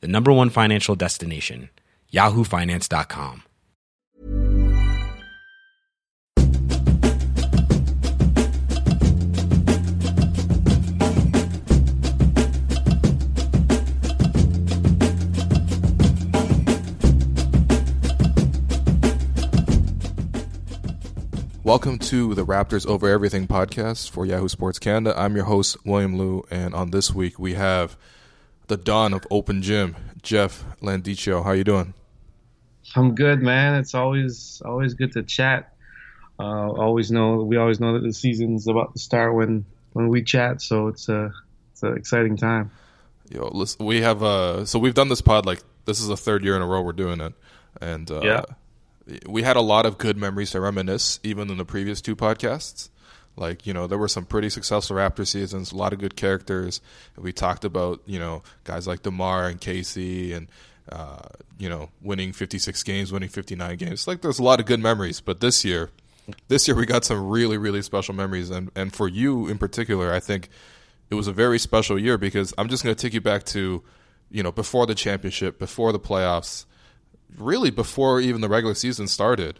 the number one financial destination, yahoofinance.com. Welcome to the Raptors Over Everything podcast for Yahoo Sports Canada. I'm your host, William Liu, and on this week we have the Don of Open Gym, Jeff Landicio. How you doing? I'm good, man. It's always always good to chat. Uh, always know we always know that the season's about to start when when we chat, so it's a it's an exciting time. Yo, listen, we have uh, so we've done this pod like this is the third year in a row we're doing it, and uh, Yeah. we had a lot of good memories to reminisce, even in the previous two podcasts. Like, you know, there were some pretty successful Raptor seasons, a lot of good characters. We talked about, you know, guys like DeMar and Casey and, uh, you know, winning 56 games, winning 59 games. Like, there's a lot of good memories. But this year, this year we got some really, really special memories. And, and for you in particular, I think it was a very special year because I'm just going to take you back to, you know, before the championship, before the playoffs, really before even the regular season started.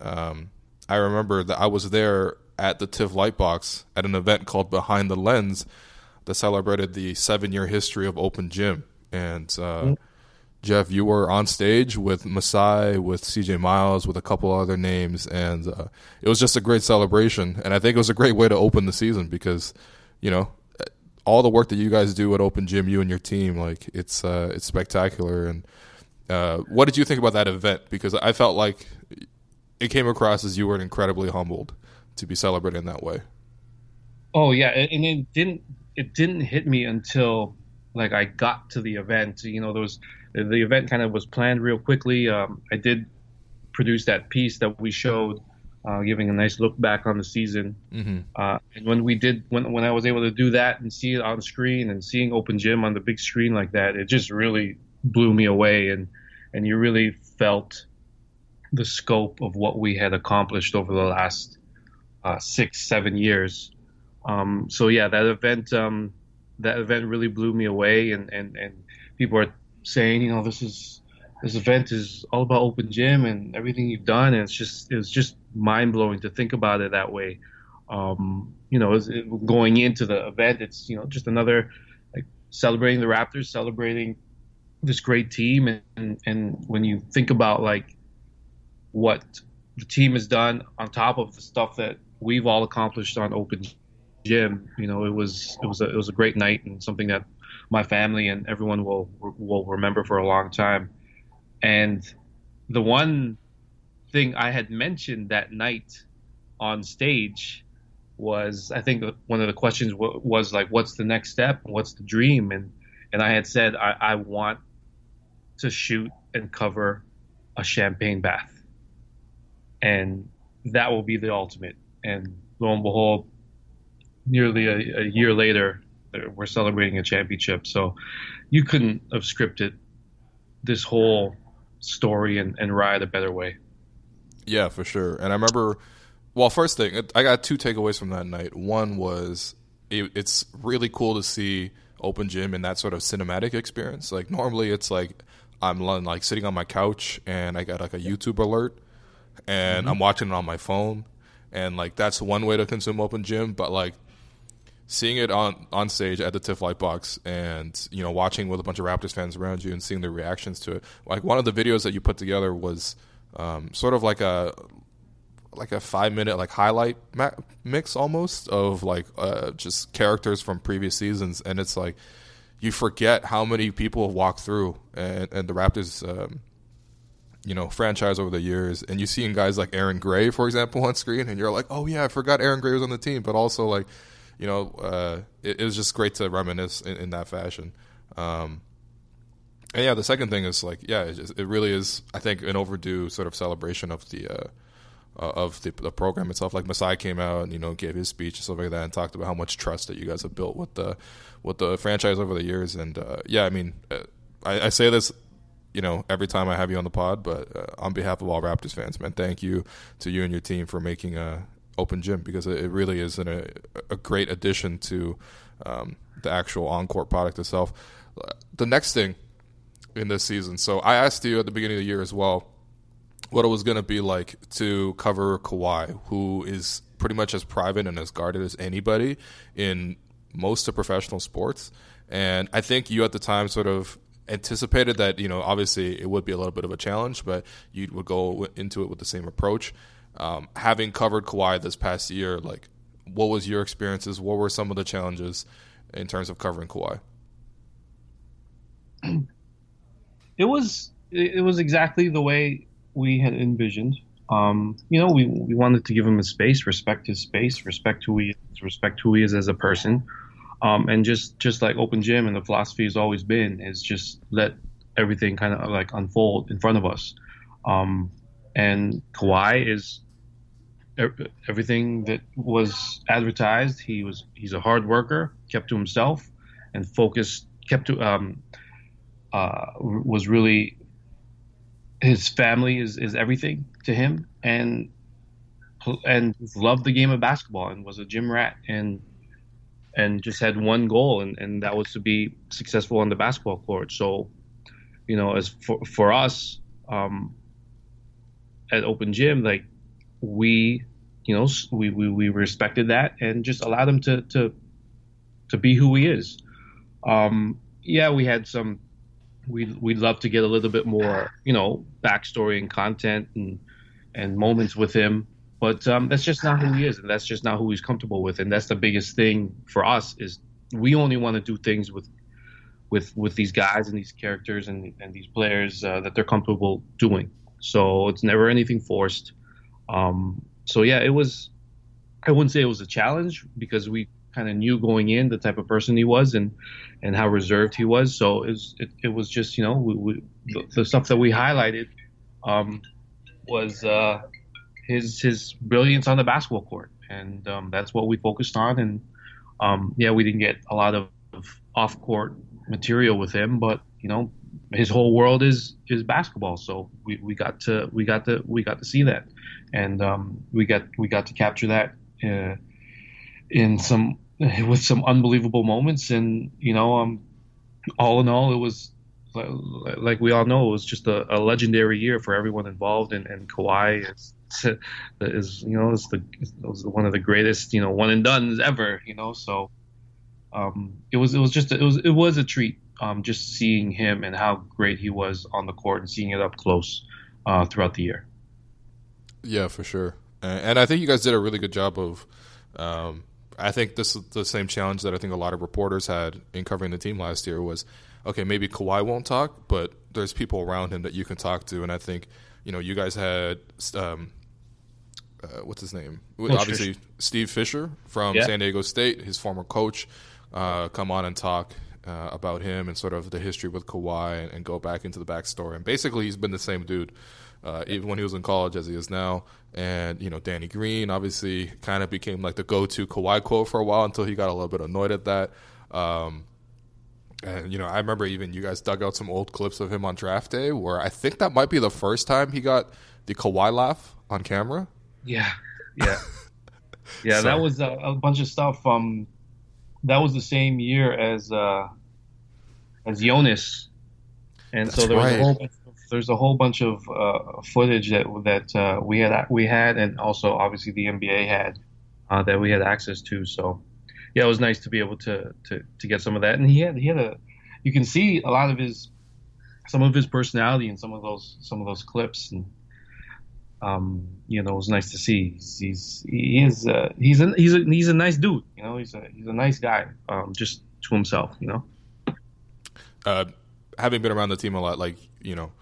Um, I remember that I was there at the TIFF Lightbox at an event called Behind the Lens that celebrated the seven year history of Open Gym. And uh, Jeff, you were on stage with Masai, with CJ Miles, with a couple other names, and uh, it was just a great celebration. And I think it was a great way to open the season because, you know, all the work that you guys do at Open Gym, you and your team, like it's uh, it's spectacular. And uh, what did you think about that event? Because I felt like it came across as you were incredibly humbled to be celebrated in that way. Oh yeah, and it didn't it didn't hit me until like I got to the event. You know, there was the event kind of was planned real quickly. Um, I did produce that piece that we showed, uh, giving a nice look back on the season. Mm-hmm. Uh, and when we did, when when I was able to do that and see it on screen and seeing Open Gym on the big screen like that, it just really blew me away. And and you really felt the scope of what we had accomplished over the last uh, six, seven years. Um, so yeah, that event, um, that event really blew me away, and, and, and people are saying, you know, this is this event is all about open gym and everything you've done, and it's just it's just mind blowing to think about it that way. Um, you know, it, going into the event, it's you know just another like celebrating the Raptors, celebrating this great team, and and, and when you think about like what the team has done on top of the stuff that we've all accomplished on open gym. You know it was it was a, it was a great night and something that my family and everyone will will remember for a long time. And the one thing i had mentioned that night on stage was i think one of the questions was like what's the next step? What's the dream? And and i had said i, I want to shoot and cover a champagne bath. And that will be the ultimate. And lo and behold, nearly a, a year later, we're celebrating a championship. So you couldn't have scripted this whole story and, and ride a better way. Yeah, for sure. And I remember, well, first thing, I got two takeaways from that night. One was it, it's really cool to see open gym in that sort of cinematic experience. Like normally, it's like I'm like sitting on my couch and I got like a YouTube alert, and mm-hmm. I'm watching it on my phone, and like that's one way to consume open gym. But like seeing it on on stage at the TIFF Lightbox and you know watching with a bunch of Raptors fans around you and seeing their reactions to it. Like one of the videos that you put together was um, sort of like a like a five minute like highlight ma- mix almost of like uh, just characters from previous seasons, and it's like you forget how many people have walked through and, and the Raptors. Um, you know, franchise over the years, and you seeing guys like Aaron Gray, for example, on screen, and you're like, oh yeah, I forgot Aaron Gray was on the team, but also like you know, uh, it, it, was just great to reminisce in, in that fashion. Um, and yeah, the second thing is like, yeah, it, just, it, really is. I think an overdue sort of celebration of the uh, uh, of the, the, program itself. Like Masai came out and you know gave his speech and stuff like that, and talked about how much trust that you guys have built with the with the franchise over the years. And uh, yeah, I mean, uh, I, I, say this. You know, every time I have you on the pod, but uh, on behalf of all Raptors fans, man, thank you to you and your team for making a open gym because it really is an, a, a great addition to um, the actual on-court product itself. The next thing in this season, so I asked you at the beginning of the year as well what it was going to be like to cover Kawhi, who is pretty much as private and as guarded as anybody in most of professional sports. And I think you at the time sort of anticipated that you know obviously it would be a little bit of a challenge, but you would go into it with the same approach. Um, having covered Kawhi this past year, like what was your experiences? What were some of the challenges in terms of covering Kawhi? It was it was exactly the way we had envisioned. Um, you know, we we wanted to give him a space, respect his space, respect who he is, respect who he is as a person, um, and just just like open gym and the philosophy has always been is just let everything kind of like unfold in front of us. Um, and Kawhi is everything that was advertised. He was he's a hard worker, kept to himself, and focused. Kept to um, uh, was really his family is, is everything to him, and and loved the game of basketball and was a gym rat and and just had one goal and, and that was to be successful on the basketball court. So, you know, as for for us, um, at Open Gym, like we, you know, we, we, we respected that and just allowed him to, to, to be who he is. Um, yeah, we had some, we'd, we'd love to get a little bit more, you know, backstory and content and, and moments with him. But um, that's just not who he is, and that's just not who he's comfortable with. And that's the biggest thing for us is we only want to do things with with with these guys and these characters and and these players uh, that they're comfortable doing. So it's never anything forced. Um, so yeah, it was. I wouldn't say it was a challenge because we kind of knew going in the type of person he was and and how reserved he was. So it was it, it was just you know we, we, the, the, stuff that we highlighted um, was uh, his his brilliance on the basketball court, and um, that's what we focused on. And um, yeah, we didn't get a lot of, of off court material with him, but you know his whole world is is basketball. So we, we got to we got to we got to see that, and um, we got we got to capture that uh, in some with some unbelievable moments. And you know, um, all in all, it was like we all know, it was just a, a legendary year for everyone involved. And, and Kawhi is is you know is the is one of the greatest you know one and dones ever. You know, so. Um, it was it was just it was it was a treat um, just seeing him and how great he was on the court and seeing it up close uh, throughout the year. Yeah, for sure. And I think you guys did a really good job of. Um, I think this is the same challenge that I think a lot of reporters had in covering the team last year was, okay, maybe Kawhi won't talk, but there's people around him that you can talk to, and I think you know you guys had um, uh, what's his name? Coach Obviously, Fisher. Steve Fisher from yeah. San Diego State, his former coach, uh, come on and talk uh, about him and sort of the history with Kawhi and, and, go back into the backstory. And basically, he's been the same dude, uh, even when he was in college as he is now. And you know, Danny Green obviously kind of became like the go-to Kawhi quote for a while until he got a little bit annoyed at that. Um, and you know, I remember even you guys dug out some old clips of him on draft day, where I think that might be the first time he got the Kawhi laugh on camera. Yeah, yeah, yeah. so. That was a, a, bunch of stuff. Um, that was the same year as uh, as Jonas, and so there was a whole bunch of, there's a whole bunch of uh, footage that that uh, we had we had, and also obviously the NBA had uh, that we had access to. So yeah, it was nice to be able to to to get some of that. And he had he had a you can see a lot of his some of his personality in some of those some of those clips and um, you know, it was nice to see. He's, he's he is uh, he's a he's a he's a nice dude. You know, he's a he's a nice guy. Um, just to himself. You know. Uh, having been around the team a lot, like you know,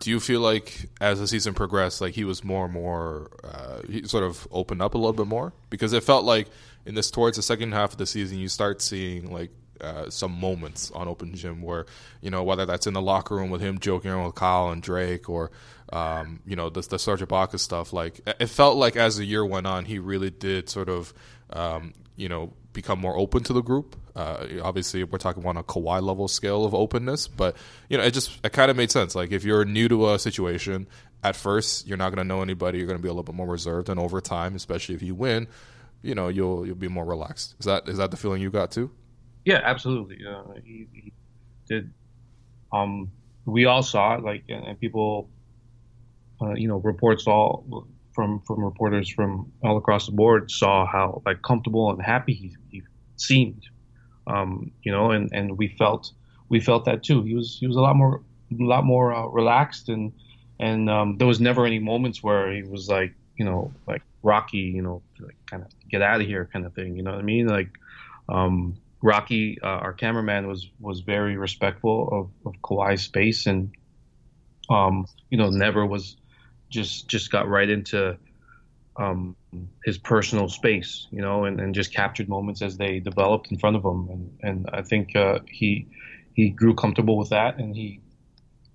do you feel like as the season progressed, like he was more and more, uh, he sort of opened up a little bit more? Because it felt like in this towards the second half of the season, you start seeing like uh, some moments on Open Gym where you know whether that's in the locker room with him joking around with Kyle and Drake, or um, you know the, the Serge Ibaka stuff. Like it felt like as the year went on, he really did sort of um, you know become more open to the group. Uh, obviously, we're talking on a Kawhi level scale of openness, but you know, it just it kind of made sense. Like if you're new to a situation, at first you're not going to know anybody. You're going to be a little bit more reserved, and over time, especially if you win, you know, you'll you'll be more relaxed. Is that is that the feeling you got too? Yeah, absolutely. Uh, he, he, did. Um, we all saw it, like, and, and people, uh, you know, reports all from from reporters from all across the board saw how like comfortable and happy he, he seemed um, you know, and, and we felt we felt that too. He was he was a lot more a lot more uh, relaxed and and um, there was never any moments where he was like you know like Rocky, you know, like kind of get out of here kind of thing. You know what I mean? Like um, Rocky, uh, our cameraman, was was very respectful of, of Kawhi's space and um, you know never was just just got right into um, his personal space, you know, and, and just captured moments as they developed in front of him. And, and I think uh, he he grew comfortable with that, and he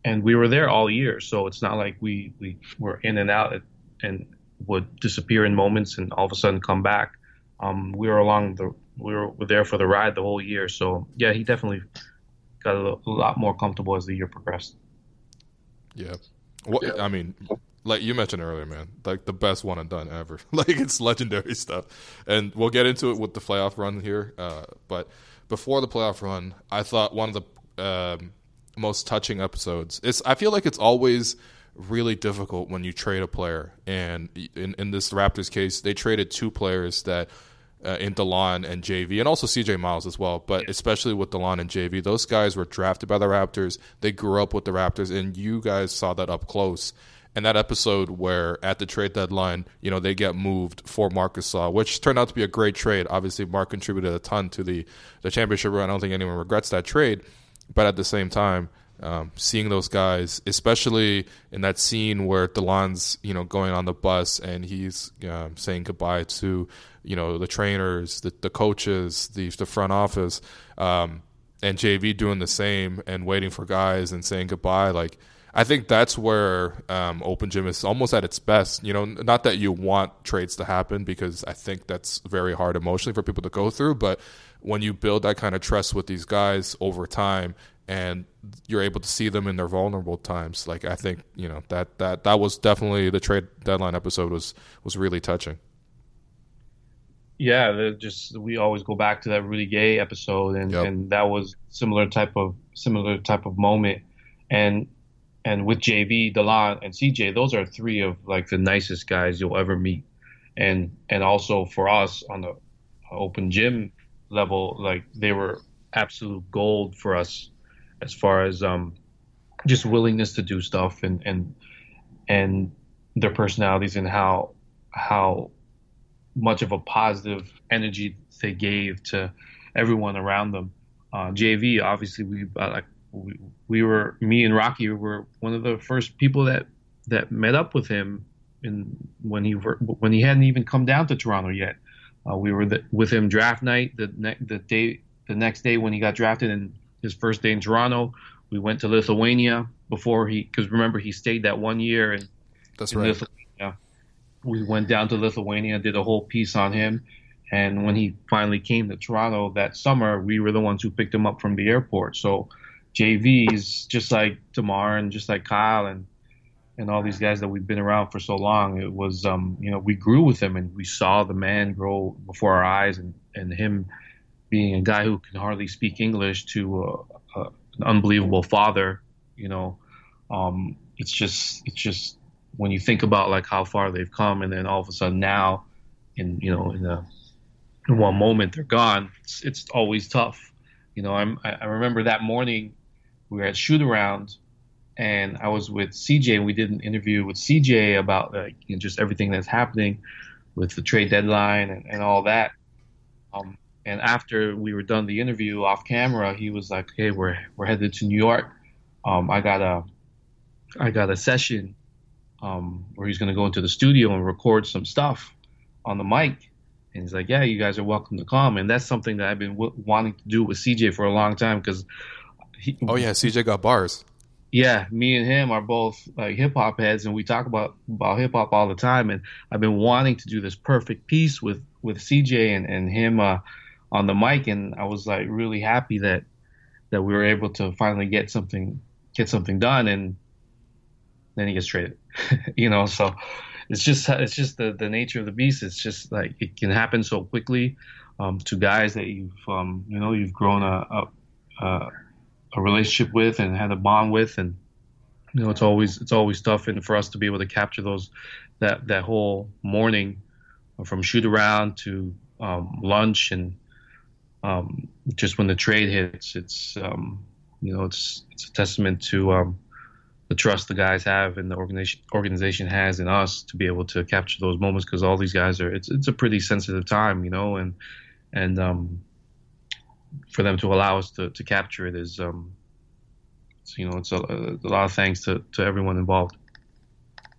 and we were there all year, so it's not like we we were in and out and would disappear in moments and all of a sudden come back. Um, we were along the we were, were there for the ride the whole year. So yeah, he definitely got a, a lot more comfortable as the year progressed. Yeah. What yeah. I mean, like you mentioned earlier, man, like the best one and done ever. like it's legendary stuff, and we'll get into it with the playoff run here. Uh, but before the playoff run, I thought one of the um, most touching episodes. It's I feel like it's always really difficult when you trade a player, and in in this Raptors case, they traded two players that. Uh, in Delon and JV, and also CJ Miles as well, but especially with Delon and JV, those guys were drafted by the Raptors. They grew up with the Raptors, and you guys saw that up close and that episode where at the trade deadline, you know, they get moved for Marc Gasol, which turned out to be a great trade. Obviously, Mark contributed a ton to the the championship run. I don't think anyone regrets that trade, but at the same time, um, seeing those guys, especially in that scene where Delon's, you know, going on the bus and he's um, saying goodbye to, you know, the trainers, the, the coaches, the the front office, um, and JV doing the same and waiting for guys and saying goodbye, like I think that's where um, Open Gym is almost at its best. You know, not that you want trades to happen because I think that's very hard emotionally for people to go through, but when you build that kind of trust with these guys over time and you're able to see them in their vulnerable times, like I think you know that that that was definitely the trade deadline episode was was really touching. Yeah, just we always go back to that Rudy Gay episode, and, yep. and that was similar type of similar type of moment. And and with JV, Delon, and CJ, those are three of like the nicest guys you'll ever meet. And and also for us on the open gym level, like they were absolute gold for us as far as um just willingness to do stuff and and and their personalities and how how much of a positive energy they gave to everyone around them. Uh, JV, obviously, we uh, like we, we were me and Rocky were one of the first people that that met up with him in when he when he hadn't even come down to Toronto yet. Uh, we were the, with him draft night the ne- the day the next day when he got drafted and his first day in Toronto. We went to Lithuania before he because remember he stayed that one year and that's right. We went down to Lithuania, did a whole piece on him, And when he finally came to Toronto that summer, we were the ones who picked him up from the airport. So JV's just like DeMar and just like Kyle and and all these guys that we've been around for so long. It was, um, you know, we grew with him and we saw the man grow before our eyes, and and him being a guy who can hardly speak English to an unbelievable father. You know, um, it's just it's just when you think about like how far they've come, and then all of a sudden now, in you know, in a in one moment they're gone. It's, it's always tough. You know, I'm I remember that morning we were at shoot around and I was with CJ and we did an interview with CJ about like you know, just everything that's happening with the trade deadline and, and all that. Um, and after we were done the interview off camera, he was like, "Hey, we're we're headed to New York. Um, I got a I got a session um, where he's going to go into the studio and record some stuff on the mic." And he's like, "Yeah, you guys are welcome to come." And that's something that I've been w- wanting to do with CJ for a long time because. Oh yeah, CJ got bars yeah, me and him are both like hip hop heads, and we talk about about hip hop all the time. And I've been wanting to do this perfect piece with with CJ and and him uh, on the mic, and I was like really happy that that we were able to finally get something get something done, and then he gets traded. you know, so it's just it's just the the nature of the beast. It's just like it can happen so quickly um, to guys that you've um, you know you've grown a, a, a relationship with and had a bond with, and you know it's always it's always tough, and for us to be able to capture those that that whole morning from shoot around to um, lunch and um, just when the trade hits, it's um, you know it's it's a testament to um, the trust the guys have and the organization organization has in us to be able to capture those moments because all these guys are it's it's a pretty sensitive time, you know, and and um, for them to allow us to, to capture it is, um, you know, it's a, a, lot of thanks to, to everyone involved.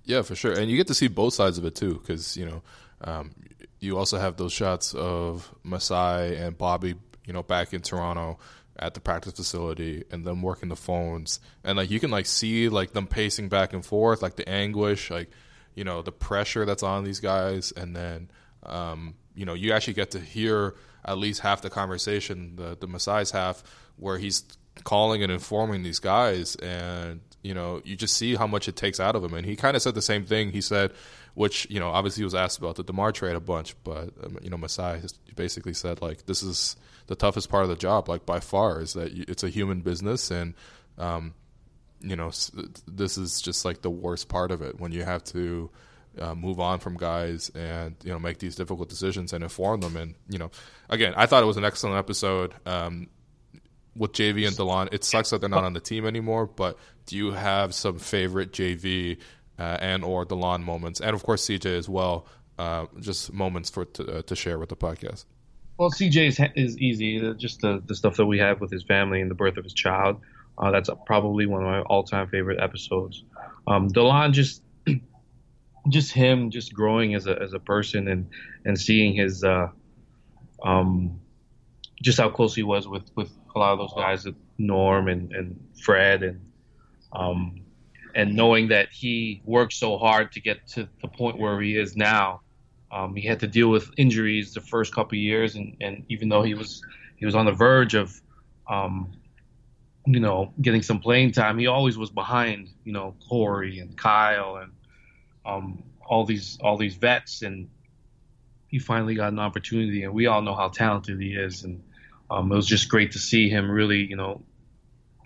Yeah, for sure, and you get to see both sides of it too, because you know, um, you also have those shots of Masai and Bobby, you know, back in Toronto at the practice facility, and them working the phones, and like you can like see like them pacing back and forth, like the anguish, like you know, the pressure that's on these guys, and then um, you know, you actually get to hear at least half the conversation, the the Masai's half, where he's calling and informing these guys, and you know, you just see how much it takes out of him. And he kind of said the same thing. He said, which you know, obviously he was asked about the DeMar trade a bunch, but um, you know, Masai basically said like this is the toughest part of the job, like by far, is that it's a human business, and um, you know, this is just like the worst part of it when you have to uh, move on from guys and you know make these difficult decisions and inform them. And you know, again, I thought it was an excellent episode um, with JV and Delon. It sucks that they're not on the team anymore. But do you have some favorite JV uh, and or Delon moments, and of course CJ as well? Uh, just moments for to, uh, to share with the podcast. Well, CJ is, is easy. Just the, the stuff that we have with his family and the birth of his child. Uh, that's probably one of my all-time favorite episodes. Um, Delon just just him just growing as a as a person and and seeing his uh um just how close he was with with a lot of those guys Norm and and Fred and um and knowing that he worked so hard to get to the point where he is now um he had to deal with injuries the first couple years and and even though he was he was on the verge of um you know getting some playing time he always was behind you know Corey and Kyle and um, all these all these vets, and he finally got an opportunity. And we all know how talented he is, and um, it was just great to see him really, you know,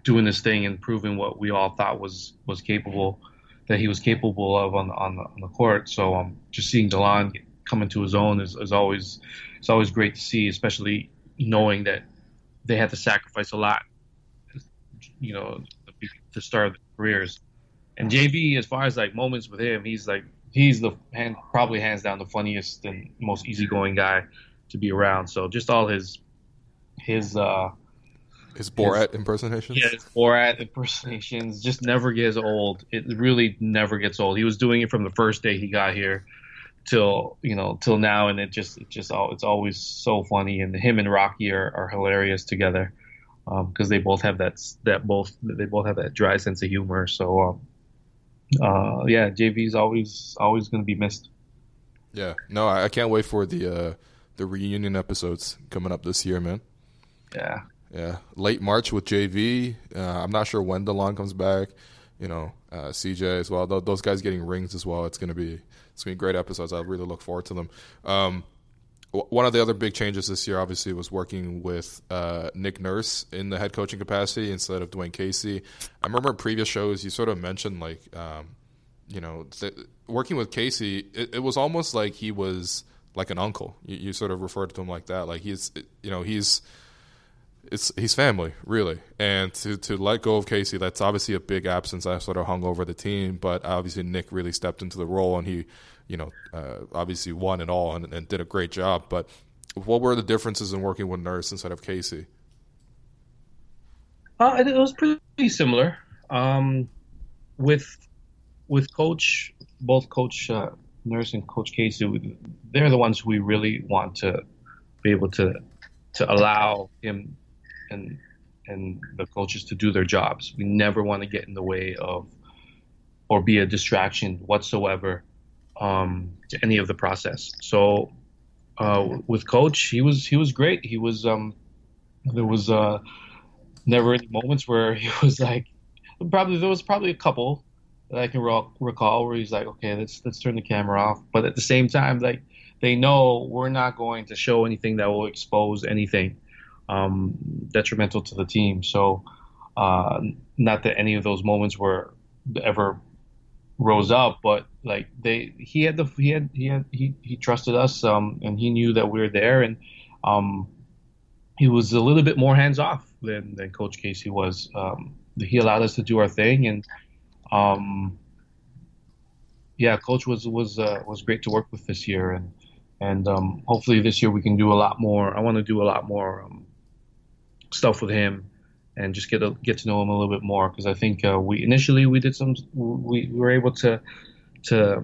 doing this thing and proving what we all thought was was capable that he was capable of on the on the, on the court. So um, just seeing Delon come into his own is, is always it's always great to see, especially knowing that they had to sacrifice a lot, you know, to start their careers. And JV, as far as like moments with him, he's like he's the hand, probably hands down the funniest and most easygoing guy to be around. So just all his his uh his Borat his, impersonations. Yeah, his Borat impersonations just never gets old. It really never gets old. He was doing it from the first day he got here till you know till now, and it just it just all it's always so funny. And him and Rocky are, are hilarious together because um, they both have that that both they both have that dry sense of humor. So um, uh, yeah, JV is always always going to be missed. Yeah, no, I can't wait for the uh, the reunion episodes coming up this year, man. Yeah. Yeah. Late March with JV. Uh, I'm not sure when Delon comes back. You know, uh, CJ as well. Th- those guys getting rings as well. It's gonna be it's gonna be great episodes. I really look forward to them. Um, one of the other big changes this year, obviously, was working with uh, Nick Nurse in the head coaching capacity instead of Dwayne Casey. I remember previous shows you sort of mentioned like, um, you know, th- working with Casey, it, it, was almost like he was like an uncle. You, you, sort of referred to him like that. Like he's, you know, he's it's he's family really, and to to let go of Casey, that's obviously a big absence. I sort of hung over the team, but obviously Nick really stepped into the role and he you know, uh, obviously won it all and, and, did a great job. But what were the differences in working with Nurse instead of Casey? Uh, it was pretty similar. Um, with with Coach, both Coach uh, Nurse and Coach Casey, they're the ones we really want to be able to to allow him and and the coaches to do their jobs. We never want to get in the way of or be a distraction whatsoever um, to any of the process. So uh, with coach, he was he was great. He was um, there was uh, never any moments where he was like probably there was probably a couple that I can recall where he's like, okay, let's let's turn the camera off. But at the same time, like they know we're not going to show anything that will expose anything um, detrimental to the team. So uh, not that any of those moments were ever rose up, but like they, he had the he had he had he, he trusted us, um, and he knew that we were there, and um, he was a little bit more hands off than than Coach Casey was. Um, he allowed us to do our thing, and um, yeah, Coach was was uh, was great to work with this year, and and um, hopefully this year we can do a lot more. I want to do a lot more um, stuff with him and just get a, get to know him a little bit more because I think uh, we initially we did some we, we, were able to to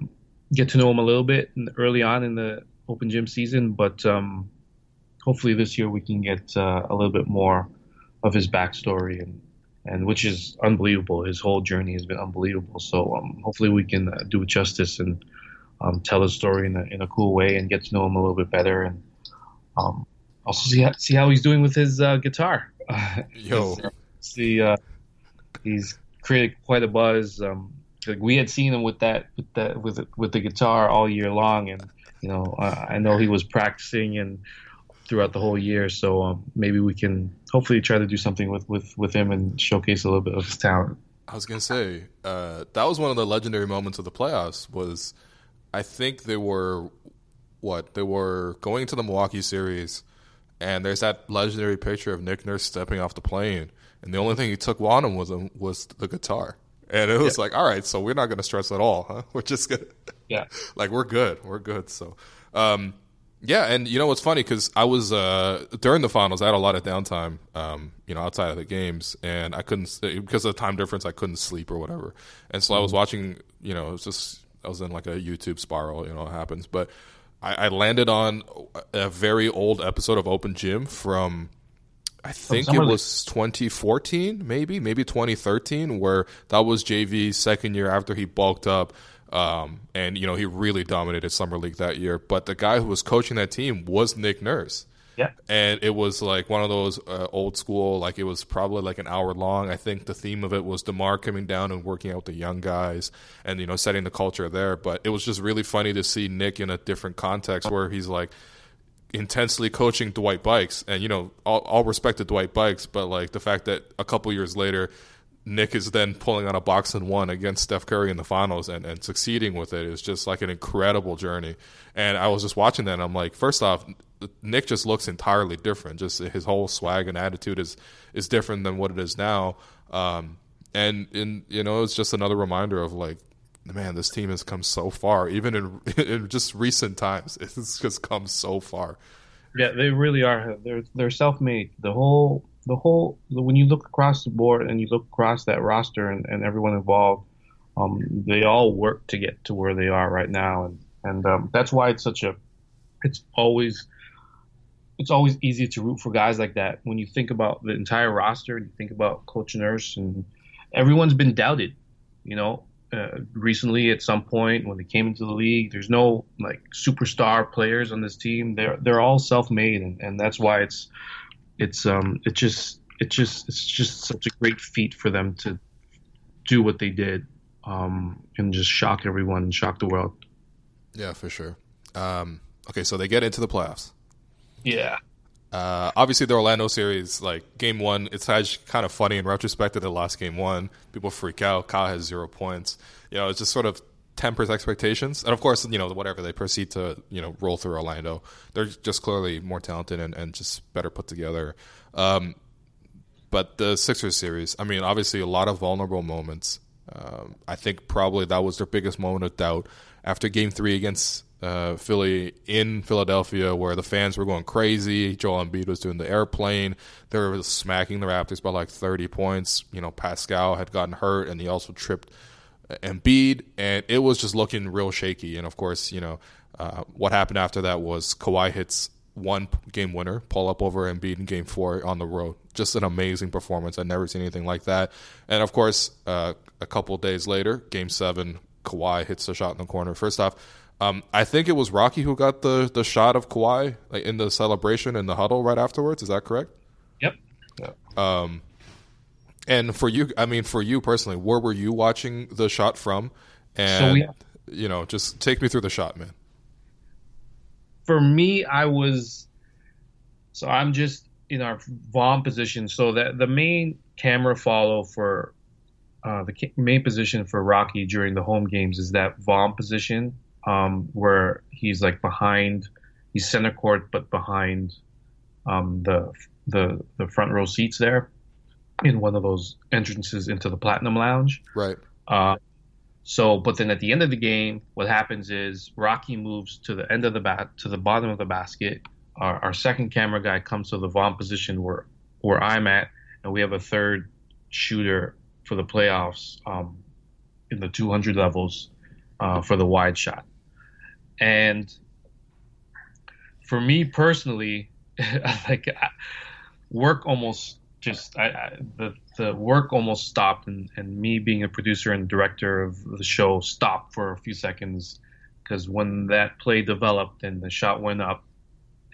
get to know him a little bit early on in the open gym season, but um, hopefully this year we can get uh, a little bit more of his backstory and and which is unbelievable. His whole journey has been unbelievable. So um, hopefully we can uh, do justice and um, tell his story in a, in a cool way and get to know him a little bit better and um, also see how, see how he's doing with his uh, guitar. Yo, see, uh, he's created quite a buzz. Um, like we had seen him with that, with that, with with the guitar all year long, and you know, uh, I know he was practicing and throughout the whole year. So um, maybe we can hopefully try to do something with, with, with him and showcase a little bit of his talent. I was gonna say uh, that was one of the legendary moments of the playoffs. Was I think they were what they were going to the Milwaukee series and there's that legendary picture of Nick Nurse stepping off the plane, and the only thing he took on him with him was the guitar. And it was yeah. like, all right, so we're not going to stress at all, huh? We're just gonna, yeah, like we're good, we're good. So, um, yeah, and you know what's funny because I was uh, during the finals, I had a lot of downtime, um, you know, outside of the games, and I couldn't because of the time difference, I couldn't sleep or whatever, and so mm-hmm. I was mm-hmm. watching, you know, it was just I was in like a YouTube spiral, you know, it happens, but I, I landed on a very old episode of Open Gym from I think it was 2014, maybe, maybe 2013, where that was JV's second year after he bulked up. Um, and, you know, he really dominated Summer League that year. But the guy who was coaching that team was Nick Nurse. Yeah. And it was like one of those uh, old school, like it was probably like an hour long. I think the theme of it was DeMar coming down and working out with the young guys and, you know, setting the culture there. But it was just really funny to see Nick in a different context where he's like intensely coaching Dwight Buycks. And, you know, all, all respect to Dwight Buycks, but like the fact that a couple years later, Nick is then pulling on a box and one against Steph Curry in the finals and, and succeeding with it is just like an incredible journey. And I was just watching that and I'm like, first off, Nick just looks entirely different. Just his whole swag and attitude is is different than what it is now. Um, and in you know, it's just another reminder of like, man, this team has come so far. Even in in just recent times, it's just come so far. Yeah, they really are. They're they're self made. The whole the whole when you look across the board and you look across that roster and, and everyone involved, um, they all work to get to where they are right now, and and um, that's why it's such a it's always it's always easy to root for guys like that when you think about the entire roster and you think about coach nurse and everyone's been doubted you know uh, recently at some point when they came into the league. There's no like superstar players on this team. They're they're all self-made, and, and that's why it's it's um it just it just it's just such a great feat for them to do what they did um, and just shock everyone and shock the world. Yeah, for sure. Um, okay, so they get into the playoffs. Yeah. Uh, obviously, the Orlando series, like game one, it's actually kind of funny in retrospect that they lost game one. People freak out. Kyle has zero points. You know, it's just sort of tempers expectations. And of course, you know, whatever they proceed to, you know, roll through Orlando, they're just clearly more talented and, and just better put together. Um, but the Sixers series, I mean, obviously a lot of vulnerable moments. Um, I think probably that was their biggest moment of doubt after Game Three against uh, Philly in Philadelphia, where the fans were going crazy. Joel Embiid was doing the airplane. They were smacking the Raptors by like 30 points. You know, Pascal had gotten hurt, and he also tripped Embiid, and it was just looking real shaky. And of course, you know, uh, what happened after that was Kawhi hits one game winner, pull up over Embiid in game four on the road. Just an amazing performance. I'd never seen anything like that. And of course, uh, a couple days later, game seven, Kawhi hits a shot in the corner. First off, um, I think it was Rocky who got the, the shot of Kawhi like, in the celebration in the huddle right afterwards. Is that correct? Yep. Um, and for you, I mean, for you personally, where were you watching the shot from? And So we you know, just take me through the shot, man. for me, I was so I'm just in our vom position. So that the main camera follow for uh, the main position for Rocky during the home games is that vom position, um, where he's like behind, he's center court but behind um, the the the front row seats there, in one of those entrances into the Platinum Lounge. Right. Uh, so, but then at the end of the game, what happens is Rocky moves to the end of the bat to the bottom of the basket. Our, our second camera guy comes to the vom position where where I'm at, and we have a third shooter for the playoffs um, in the 200 levels uh, for the wide shot. And for me personally, like I- work almost just I, I, the the work almost stopped, and, and me being a producer and director of the show stopped for a few seconds because when that play developed and the shot went up,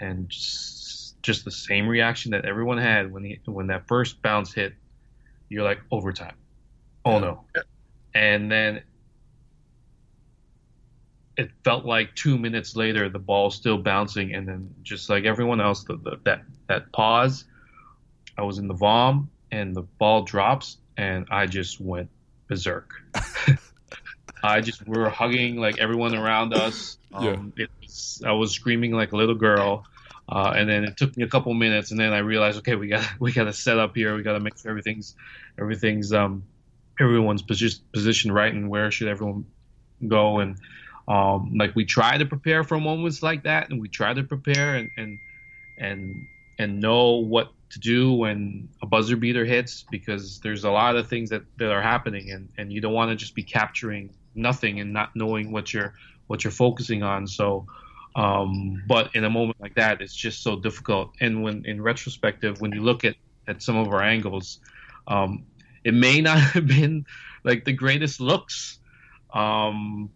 and just, just the same reaction that everyone had when he, when that first bounce hit, you're like overtime. Oh no! And then it felt like two minutes later the ball's still bouncing, and then just like everyone else, the, the, that that pause. I was in the vom and the ball drops and I just went berserk. I just we were hugging like everyone around us. Um, it was, I was screaming like a little girl, uh, and then it took me a couple minutes, and then I realized, okay, we got we got to set up here. We got to make sure everything's everything's um everyone's position positioned right, and where should everyone go, and um, like we try to prepare for moments like that, and we try to prepare and and and and know what to do when a buzzer beater hits because there's a lot of things that, that are happening and, and you don't want to just be capturing nothing and not knowing what you're what you're focusing on. So um, but in a moment like that it's just so difficult. And when in retrospective when you look at at some of our angles um, it may not have been like the greatest looks. Um,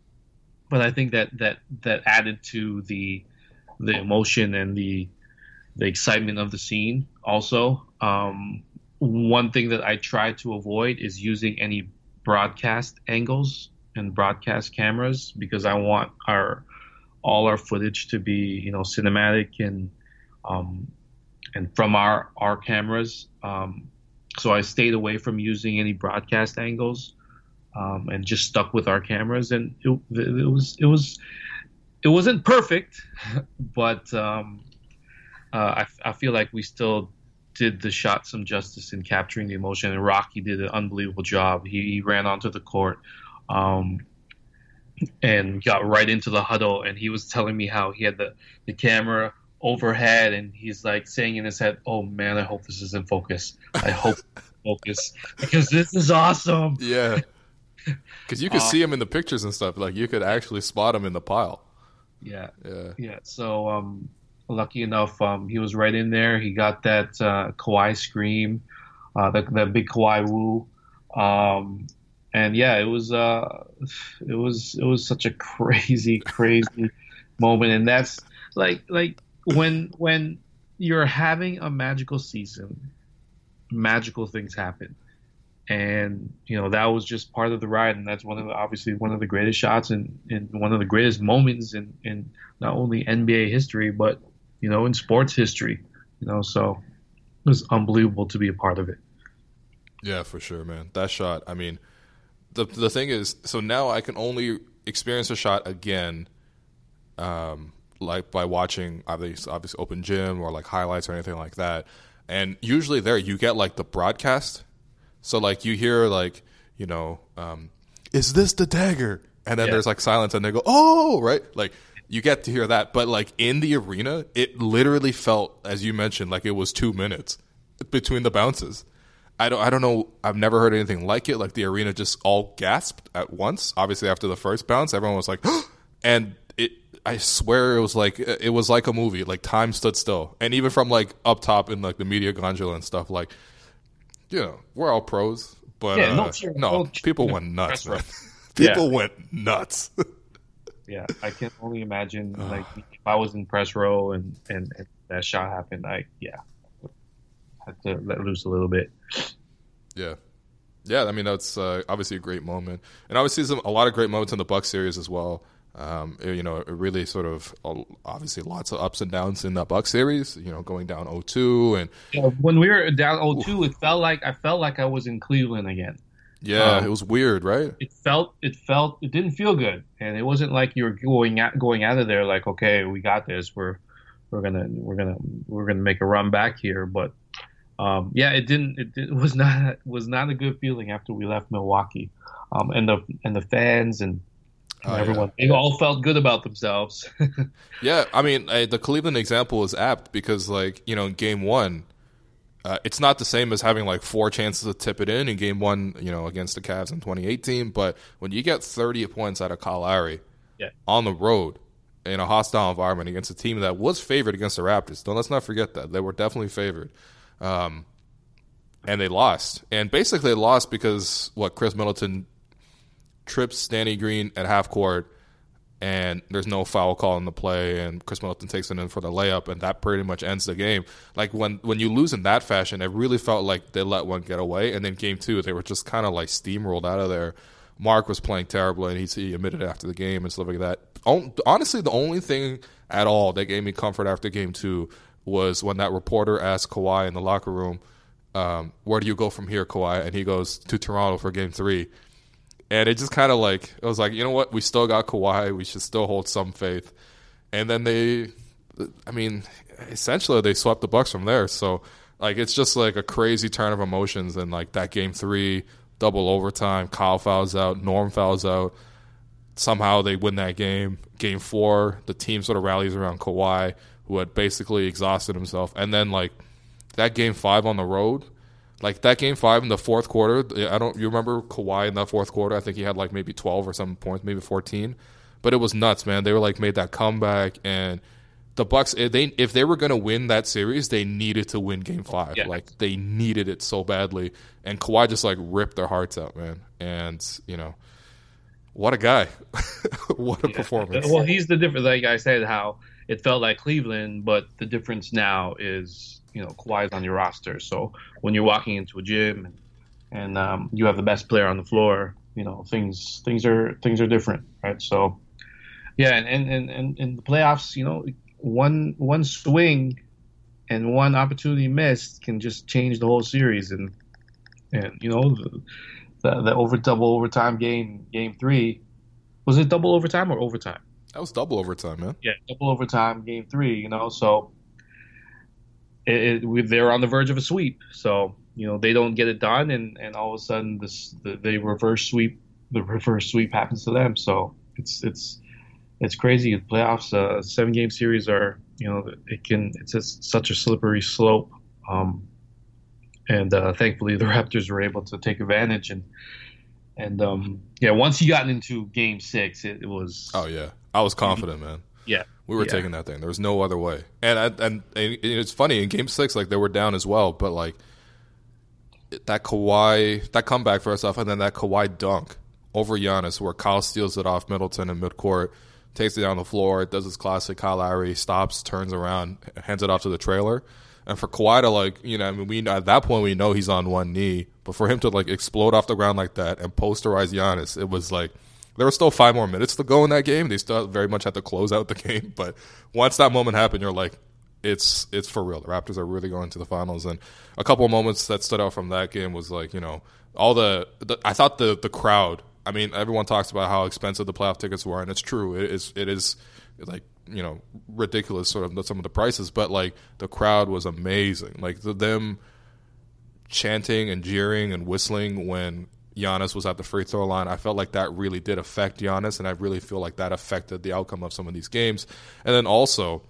but I think that that that added to the the emotion and the the excitement of the scene. Also, um, one thing that I try to avoid is using any broadcast angles and broadcast cameras because I want our all our footage to be you know cinematic and um, and from our our cameras. Um, so I stayed away from using any broadcast angles um, and just stuck with our cameras. And it, it was it was it wasn't perfect, but um, uh, I, I feel like we still did the shot some justice in capturing the emotion, and Rocky did an unbelievable job. He, he ran onto the court um, and got right into the huddle, and he was telling me how he had the, the camera overhead, and he's like saying in his head, "Oh man, I hope this is in focus. I hope focus because this is awesome." Yeah. Because you could Uh, see him in the pictures and stuff. Like you could actually spot him in the pile. Yeah. Yeah. Yeah, so um, lucky enough, um, he was right in there. He got that uh, Kawhi scream, uh, that that big Kawhi woo, um, and yeah, it was uh, it was it was such a crazy, crazy moment, and that's like like when when you're having a magical season, magical things happen. And you know that was just part of the ride, and that's one of the obviously one of the greatest shots and, and one of the greatest moments in, in not only NBA history but you know in sports history. You know, so it was unbelievable to be a part of it. Yeah, for sure, man. That shot. I mean, the the thing is, so now I can only experience a shot again, um, like by watching obviously, obviously open gym or like highlights or anything like that. And usually there you get like the broadcast, so like you hear like you know, um, is this the dagger? And then Yeah. there's like silence, and they go, oh, right, like. You get to hear that, but like in the arena, it literally felt, as you mentioned, like it was two minutes between the bounces. I don't I don't know. I've never heard anything like it. Like the arena just all gasped at once. Obviously, after the first bounce, everyone was like, and it. I swear it was like it was like a movie. Like time stood still, and even from like up top in like the media gondola and stuff. Like, you know, we're all pros, but Yeah, uh, no cheering, no, no cheering people went nuts, man. row. people went nuts. Yeah, I can only imagine like if I was in press row and, and, and that shot happened, I yeah, had to let loose a little bit. Yeah, yeah. I mean, that's uh, obviously a great moment, and obviously some, a lot of great moments in the Buck series as well. Um, it- you know, it really sort of uh, obviously lots of ups and downs in that Buck series. You know, going down 0-2 and Yeah, when we were down 0-2, it felt like I felt like I was in Cleveland again. yeah, Um, it was weird, right? It felt it felt it didn't feel good, and it wasn't like you were going out going out of there like okay, we got this. We're we're gonna we're gonna we're gonna make a run back here, but. Um, yeah, it didn't. It, it was not was not a good feeling after we left Milwaukee, um, and the and the fans and, and Oh, yeah. everyone they all felt good about themselves. Yeah, I mean, uh, the Cleveland example is apt because, like, you know, in game one, uh, it's not the same as having like four chances to tip it in in game one, you know, against the Cavs in 2018. But when you get 30 points out of Kyle Lowry Yeah. on the road in a hostile environment against a team that was favored against the Raptors, don't let's not forget that they were definitely favored, um, and they lost. And basically, they lost because what Khris Middleton trips Danny Green at half court and there's no foul call in the play, and Khris Middleton takes it in for the layup, and that pretty much ends the game. Like when when you lose in that fashion, it really felt like they let one get away, and then game two, they were just kind of like steamrolled out of there. Marc was playing terribly, and he, he admitted after the game and stuff like that. Honestly, the only thing at all that gave me comfort after game two was when that reporter asked Kawhi in the locker room, um, "Where do you go from here, Kawhi?" And he goes to Toronto for game three and it just kind of like it was like you know what? We still got Kawhi. We should still hold some faith. And then they I mean essentially they swept the Bucks from there. So like it's just like a crazy turn of emotions and like that game 3 double overtime Kyle fouls out Norm fouls out. Somehow they win that game. Game 4 the team sort of rallies around Kawhi who had basically exhausted himself. And then like that game 5 on the road like that game five in the fourth quarter, I don't. You remember Kawhi in that fourth quarter? I think he had like maybe twelve or some points, maybe fourteen. But it was nuts, man. They were like made that comeback, and the Bucks. If they if they were gonna win that series, they needed to win Game Five. Yeah. Like they needed it so badly, and Kawhi just like ripped their hearts out, man. And you know, what a guy, what a performance. Well, he's the difference. Like I said, how it felt like Cleveland, but the difference now is you know Kawhi's on your roster. So when you're walking into a gym and, and um, you have the best player on the floor, you know things things are things are different, right? So yeah, and and and, and in the playoffs, you know, one one swing and one opportunity missed can just change the whole series. And and you know the the, the over double overtime game game three was it double overtime or overtime? that was double overtime, man. yeah, double overtime, game three. You know, so it, it, they're on the verge of a sweep. So you know they don't get it done, and, and all of a sudden this the, they reverse sweep. The reverse sweep happens to them. So it's it's it's crazy. The playoffs, uh, seven game series are you know it can it's such a slippery slope. Um, and uh, thankfully the Raptors were able to take advantage and and um, yeah, once he got into game six, it, it was Oh yeah, I was confident, man. Yeah. We were Yeah. taking that thing. There was no other way. And I, and, and it's funny in Game Six, like they were down as well, but like that Kawhi that comeback first off, and then that Kawhi dunk over Giannis, where Kyle steals it off Middleton in midcourt, takes it down the floor, does his classic Kyle Lowry, stops, turns around, hands it off to the trailer. And for Kawhi to like, you know, I mean, we at that point we know he's on one knee, but for him to like explode off the ground like that and posterize Giannis, it was like there were still five more minutes to go in that game. They still very much had to close out the game, but once that moment happened, you're like, it's it's for real. The Raptors are really going to the finals, and a couple of moments that stood out from that game was like, you know, all the, the I thought the the crowd. I mean, everyone talks about how expensive the playoff tickets were, and it's true. It is it is like you know ridiculous sort of some of the prices, but like the crowd was amazing. Like the, them chanting and jeering and whistling when Giannis was at the free throw line. I felt like that really did affect Giannis, and I really feel like that affected the outcome of some of these games. And then also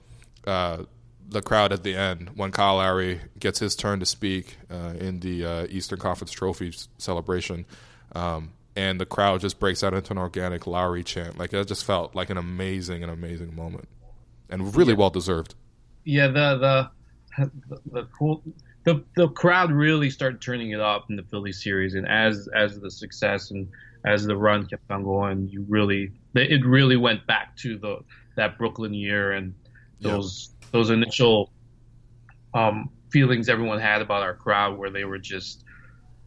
uh, the crowd at the end when Kyle Lowry gets his turn to speak uh, in the uh, Eastern Conference Trophy celebration. Um, and the crowd just breaks out into an organic Lowry chant. Like it just felt like an amazing, an amazing moment, and really Yeah. well deserved. Yeah, the the the, the cool the the crowd really started turning it up in the Philly series, and as as the success and as the run kept on going, you really it really went back to the that Brooklyn year and those those initial um, feelings everyone had about our crowd, where they were just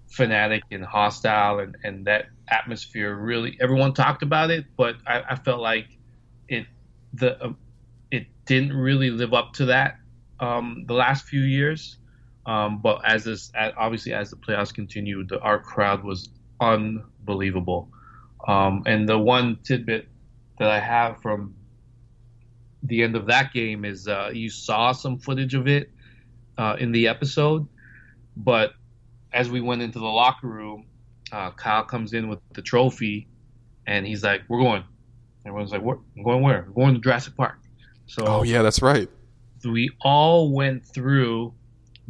fanatic and hostile, and and that atmosphere really everyone talked about it, but I, I felt like it the um, it didn't really live up to that um, the last few years. Um, but as this, obviously, as the playoffs continued, the, our crowd was unbelievable. Um, and the one tidbit that I have from the end of that game is uh, you saw some footage of it uh, in the episode, but as we went into the locker room, uh, Kyle comes in with the trophy, and he's like, "We're going." Everyone's like, "What? I'm going where? We're going to Jurassic Park." So Oh yeah, that's right. we all went through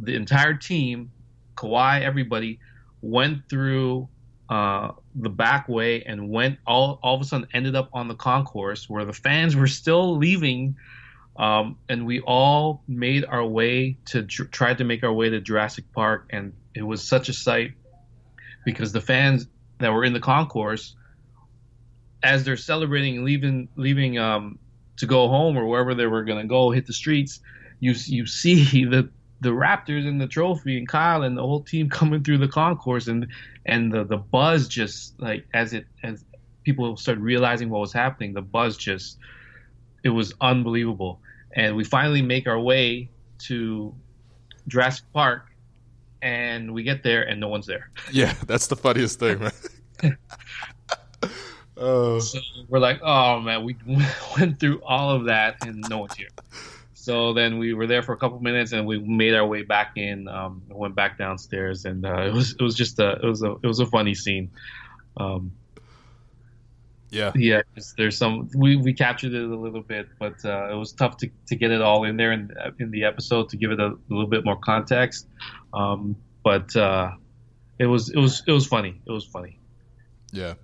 the entire team, Kawhi, everybody went through uh, the back way and went all all of a sudden ended up on the concourse where the fans were still leaving, um, and we all made our way to dr- tried to make our way to Jurassic Park, and it was such a sight because the fans that were in the concourse, as they're celebrating leaving leaving um, to go home or wherever they were going to go, hit the streets, you you see the the Raptors and the trophy and Kyle and the whole team coming through the concourse and and the the buzz just like as it as people started realizing what was happening, the buzz just it was unbelievable. And we finally make our way to Jurassic Park and we get there and no one's there. Yeah, that's the funniest thing, man. Oh. So we're like, oh man, we went through all of that and no one's here. So then we were there for a couple minutes and we made our way back in. Um, went back downstairs and uh, it was it was just a it was a it was a funny scene. Um, yeah, yeah, there's some we, we captured it a little bit, but uh, it was tough to, to get it all in there in, in the episode to give it a, a little bit more context. Um, but uh, it was it was it was funny. It was funny. yeah.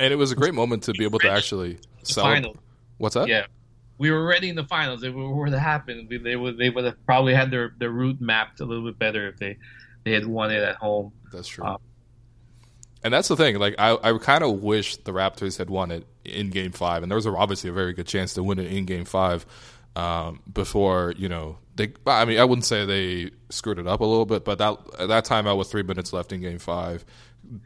And it was a great moment to be able to actually celebrate. What's that? Yeah, we were already in the finals. If it were to happen, we, they would they would have probably had their, their route mapped a little bit better if they they had won it at home. That's true. Um, and that's the thing. Like, I, I kind of wish the Raptors had won it in Game Five, and there was obviously a very good chance to win it in Game Five um, before you know they. I mean, I wouldn't say they screwed it up a little bit, but that at that time out with three minutes left in Game Five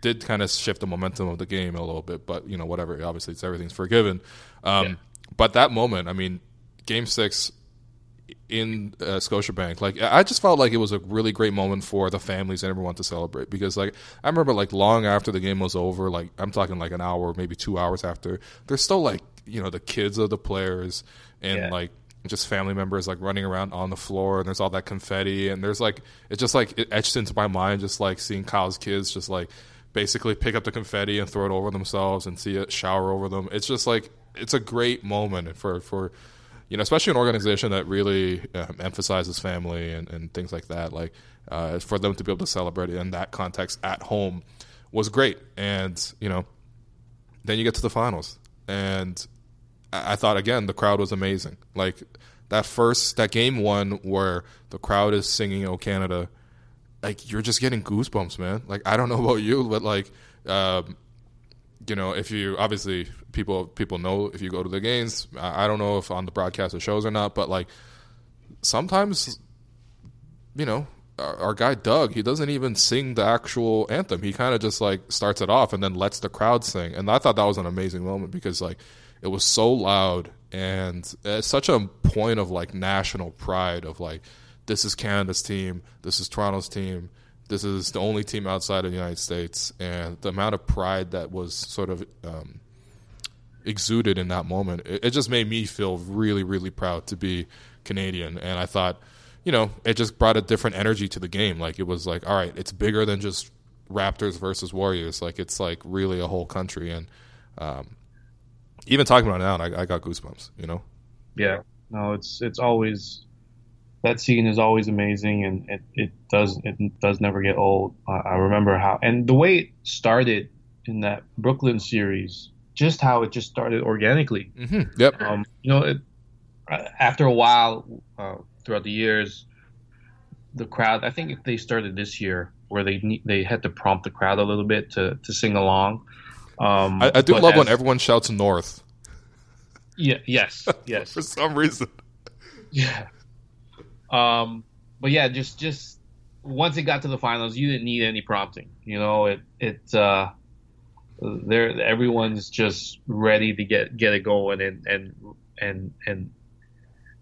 did kind of shift the momentum of the game a little bit. But you know, whatever. Obviously, it's everything's forgiven. Um, Yeah. But that moment, I mean, Game Six in uh, Scotiabank. Like I just felt like it was a really great moment for the families and everyone to celebrate because like I remember like long after the game was over, like I'm talking like an hour, maybe two hours after, there's still like you know the kids of the players and Yeah. like just family members like running around on the floor and there's all that confetti and there's like it just like it etched into my mind just like seeing Kyle's kids just like basically pick up the confetti and throw it over themselves and see it shower over them. It's just like it's a great moment for for you know, especially an organization that really um, emphasizes family and, and things like that. Like uh, for them to be able to celebrate in that context at home was great. And you know, then you get to the finals, and I, I thought again the crowd was amazing. Like that first that game one where the crowd is singing "Oh Canada." like you're just getting goosebumps, man. Like I don't know about you, but like um, you know, if you obviously people people know if you go to the games. I, don't know if on the broadcast of shows or not, but like sometimes, you know, our, our guy Doug, he doesn't even sing the actual anthem. He kind of just like starts it off and then lets the crowd sing. And I thought that was an amazing moment because like it was so loud and it's such a point of like national pride of like this is Canada's team, this is Toronto's team, this is the only team outside of the United States, and the amount of pride that was sort of um, exuded in that moment, it, it just made me feel really, really proud to be Canadian. And I thought, you know, it just brought a different energy to the game. Like it was like, all right, it's bigger than just Raptors versus Warriors. Like it's like really a whole country. And um, even talking about it now, I, I got goosebumps. You know. Yeah. No, it's it's always that scene is always amazing, and it, it does it does never get old. Uh, I remember how and the way it started in that Brooklyn series, just how it just started organically. Mm-hmm. Yep. Um, you know, it, after a while, uh, throughout the years, the crowd. I think they started this year where they they had to prompt the crowd a little bit to to sing along. Um, I, I, do love as, when everyone shouts north. Yeah. Yes. Yes. For some reason. Yeah. Um. But yeah, just just once it got to the finals, you didn't need any prompting. You know, it it uh, there everyone's just ready to get get it going and and and and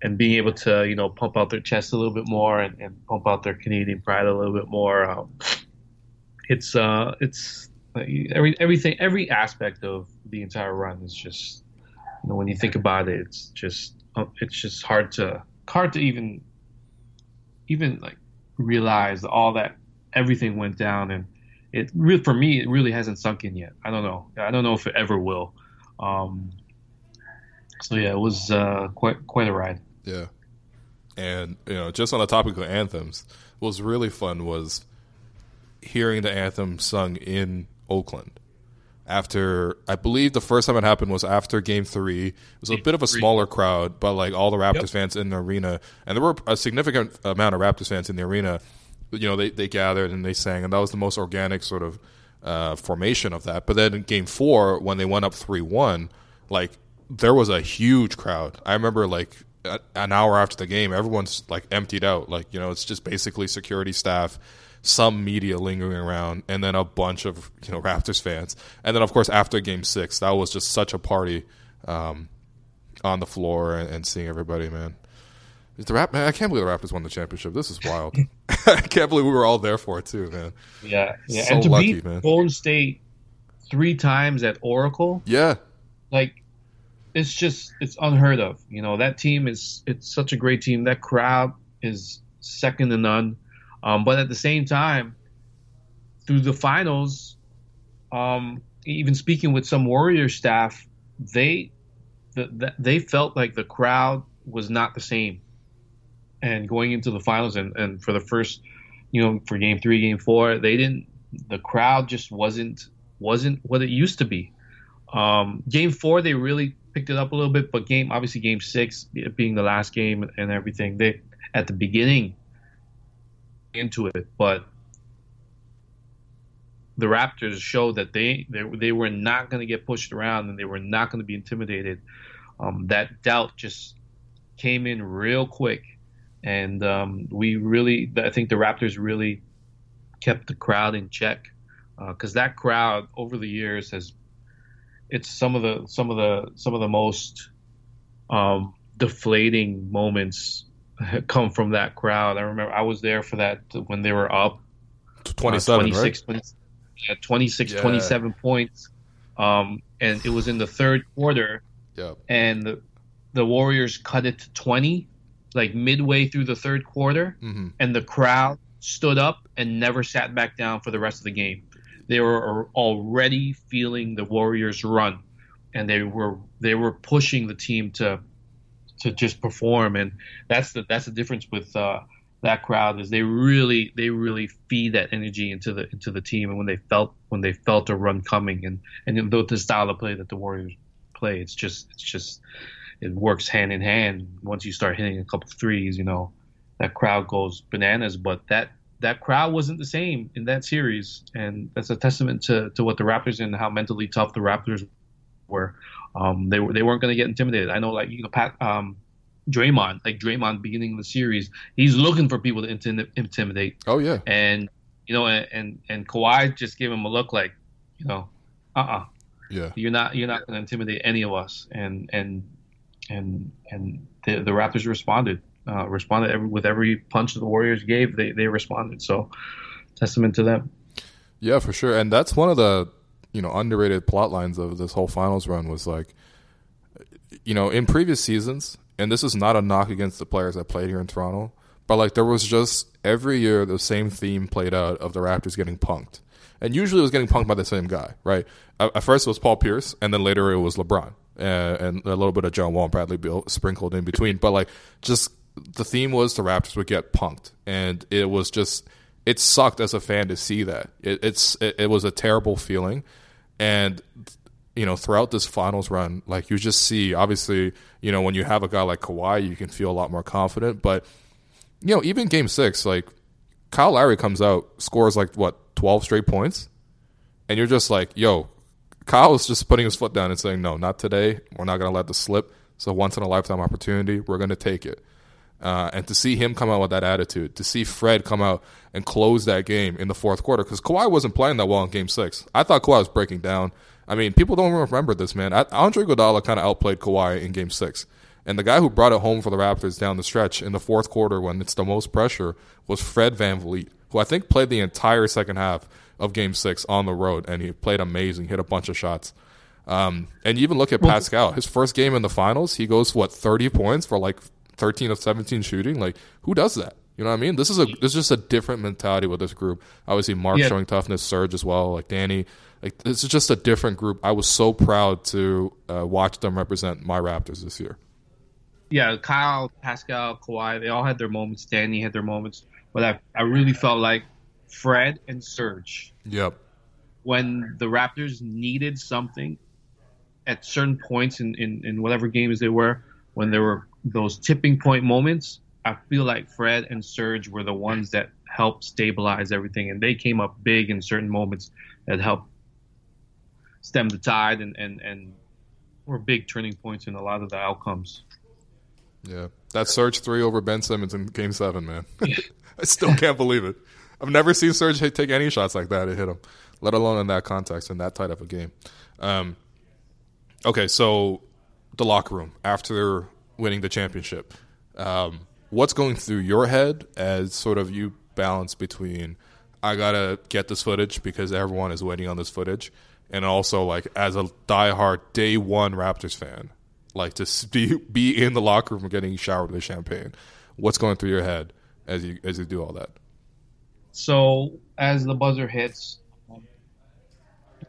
and being able to you know pump out their chest a little bit more and, and pump out their Canadian pride a little bit more. Um, it's uh it's every everything every aspect of the entire run is just you know when you think about it it's just uh, it's just hard to hard to even even like realize all that everything went down and it really for me it really hasn't sunk in yet i don't know i don't know if it ever will um so yeah it was uh quite quite a ride yeah and you know just on the topic of anthems what was really fun was hearing the anthem sung in Oakland. After I believe the first time it happened was after Game Three. It was a bit of a smaller crowd, but like all the Raptors yep. fans in the arena, and there were a significant amount of Raptors fans in the arena. You know, they they gathered and they sang, and that was the most organic sort of uh, formation of that. But then in Game Four, when they went up three one, like there was a huge crowd. I remember like an hour after the game, everyone's like emptied out. Like you know, it's just basically security staff some media lingering around, and then a bunch of you know Raptors fans, and then of course after Game Six, that was just such a party um, on the floor and, and, seeing everybody, man. The rap, man, I can't believe the Raptors won the championship. This is wild. I can't believe we were all there for it too, man. Yeah, yeah, so and to lucky, beat man. Golden State three times at Oracle, yeah, like it's just it's unheard of. You know that team is it's such a great team. That crowd is second to none. Um, but at the same time, through the finals, um, even speaking with some Warrior staff, they the, the, they felt like the crowd was not the same. And going into the finals and, and for the first, you know, for game three, game four, they didn't. The crowd just wasn't wasn't what it used to be. Um, game four, they really picked it up a little bit, but game obviously game six being the last game and everything, they at the beginning into it, but the Raptors showed that they they, they were not going to get pushed around and they were not going to be intimidated. Um, that doubt just came in real quick, and um, we really I think the Raptors really kept the crowd in check because uh, that crowd over the years has it's some of the some of the some of the most um, deflating moments come from that crowd. I remember I was there for that when they were up 27, uh, 26, right? 20, yeah, 26 yeah. 27 points. Um, and it was in the third quarter. Yep. And the, the Warriors cut it to 20, like midway through the third quarter. Mm-hmm. And the crowd stood up and never sat back down for the rest of the game. They were already feeling the Warriors run, and they were they were pushing the team to to just perform, and that's the that's the difference with uh, that crowd is they really they really feed that energy into the into the team, and when they felt when they felt a run coming, and and the style of play that the Warriors play, it's just it's just it works hand in hand. Once you start hitting a couple threes, you know that crowd goes bananas. But that that crowd wasn't the same in that series, and that's a testament to, to what the Raptors and how mentally tough the Raptors were. Um, they were they weren't going to get intimidated. I know, like you know, Pat, um, Draymond, like Draymond, beginning of the series, he's looking for people to intimidate. Oh yeah, and you know, and and, and Kawhi just gave him a look like, you know, uh uh-uh. uh yeah, you're not you're not going to intimidate any of us, and and and and the, the Raptors responded uh, responded every, with every punch the Warriors gave. They they responded. So testament to them. Yeah, for sure. And that's one of the you know underrated plot lines of this whole finals run was like, you know, in previous seasons, and this is not a knock against the players that played here in Toronto, but like there was just every year the same theme played out of the Raptors getting punked. And usually it was getting punked by the same guy, right? At first it was Paul Pierce, and then later it was LeBron, Uh, and a little bit of John Wall and Bradley Beal sprinkled in between. But like just the theme was the Raptors would get punked, and it was just it sucked as a fan to see that. It, it's it, it was a terrible feeling, and you know throughout this finals run, like you just see obviously you know when you have a guy like Kawhi, you can feel a lot more confident. But you know even Game Six, like Kyle Lowry comes out, scores like what twelve straight points, and you're just like, yo, Kyle is just putting his foot down and saying, no, not today. We're not going to let this slip. It's a once in a lifetime opportunity. We're going to take it. Uh, and to see him come out with that attitude, to see Fred come out and close that game in the fourth quarter, because Kawhi wasn't playing that well in Game Six. I thought Kawhi was breaking down. I mean, people don't remember this, man. Andre Iguodala kind of outplayed Kawhi in Game Six, and the guy who brought it home for the Raptors down the stretch in the fourth quarter when it's the most pressure was Fred Van VanVleet, who I think played the entire second half of Game Six on the road, and he played amazing, hit a bunch of shots. Um, and you even look at Pascal, his first game in the finals, he goes what thirty points for like 13 of 17 shooting. Like, who does that? You know what I mean? This is a this is just a different mentality with this group. Obviously, Marc yeah. showing toughness, Serge as well, like Danny. Like this is just a different group. I was so proud to uh, watch them represent my Raptors this year. Yeah, Kyle, Pascal, Kawhi, they all had their moments. Danny had their moments, but I I really felt like Fred and Serge. Yep. When the Raptors needed something at certain points in, in, in whatever games they were, when there were those tipping point moments, I feel like Fred and Serge were the ones that helped stabilize everything, and they came up big in certain moments that helped stem the tide and and and were big turning points in a lot of the outcomes. Yeah, that Serge three over Ben Simmons in Game Seven, man. I still can't believe it. I've never seen Serge take any shots like that to hit him, let alone in that context in that tight of a game. Um, okay, so the locker room after winning the championship. Um, what's going through your head as sort of you balance between I gotta get this footage because everyone is waiting on this footage, and also like as a diehard day one Raptors fan, like to be be in the locker room getting showered with champagne. What's going through your head as you as you do all that? So as the buzzer hits,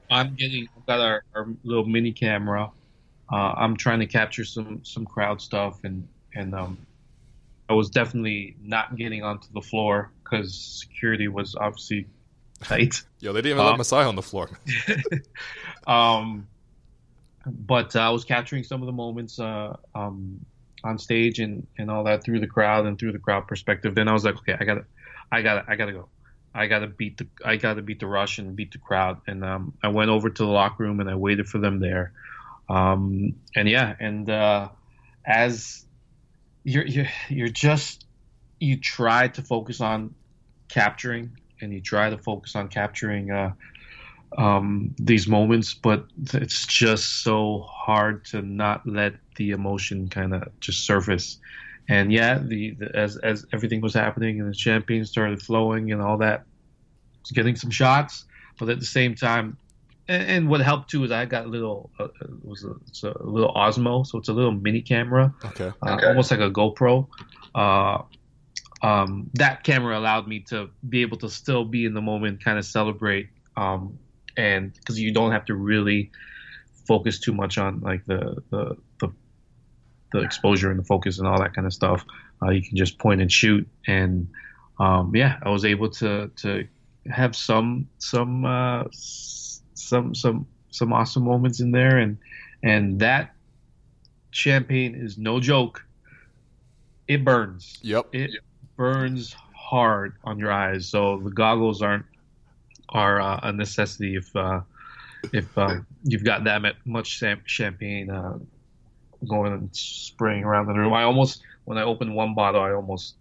I'm getting I've got our, our little mini camera uh, I'm trying to capture some some crowd stuff, and and um, I was definitely not getting onto the floor because security was obviously tight. Yo, they didn't even let uh, Masai on the floor. um, but uh, I was capturing some of the moments uh, um, on stage and, and all that through the crowd and through the crowd perspective. Then I was like, okay, I gotta, I gotta, I gotta go. I gotta beat the, I gotta beat the rush and beat the crowd. And um, I went over to the locker room and I waited for them there. Um, and yeah, and uh, as you're, you're you're just you try to focus on capturing and you try to focus on capturing uh, um, these moments, but it's just so hard to not let the emotion kind of just surface. And yeah, the, the, as as everything was happening and the champagne started flowing and all that, was getting some shots, but at the same time, and, and, what helped too is I got a little uh, was a, it's a little Osmo, so it's a little mini camera, okay, uh, okay. almost like a GoPro. Uh, um, that camera allowed me to be able to still be in the moment, kind of celebrate, um, and because you don't have to really focus too much on like the the the, the exposure and the focus and all that kind of stuff. Uh, you can just point and shoot, and um, yeah, I was able to to have some some uh, some some some awesome moments in there, and and that champagne is no joke. It burns. Yep. It burns hard on your eyes. So the goggles aren't are uh, a necessity if uh, if um, you've got that much champagne uh, going and spraying around the room. I almost when I opened one bottle, I almost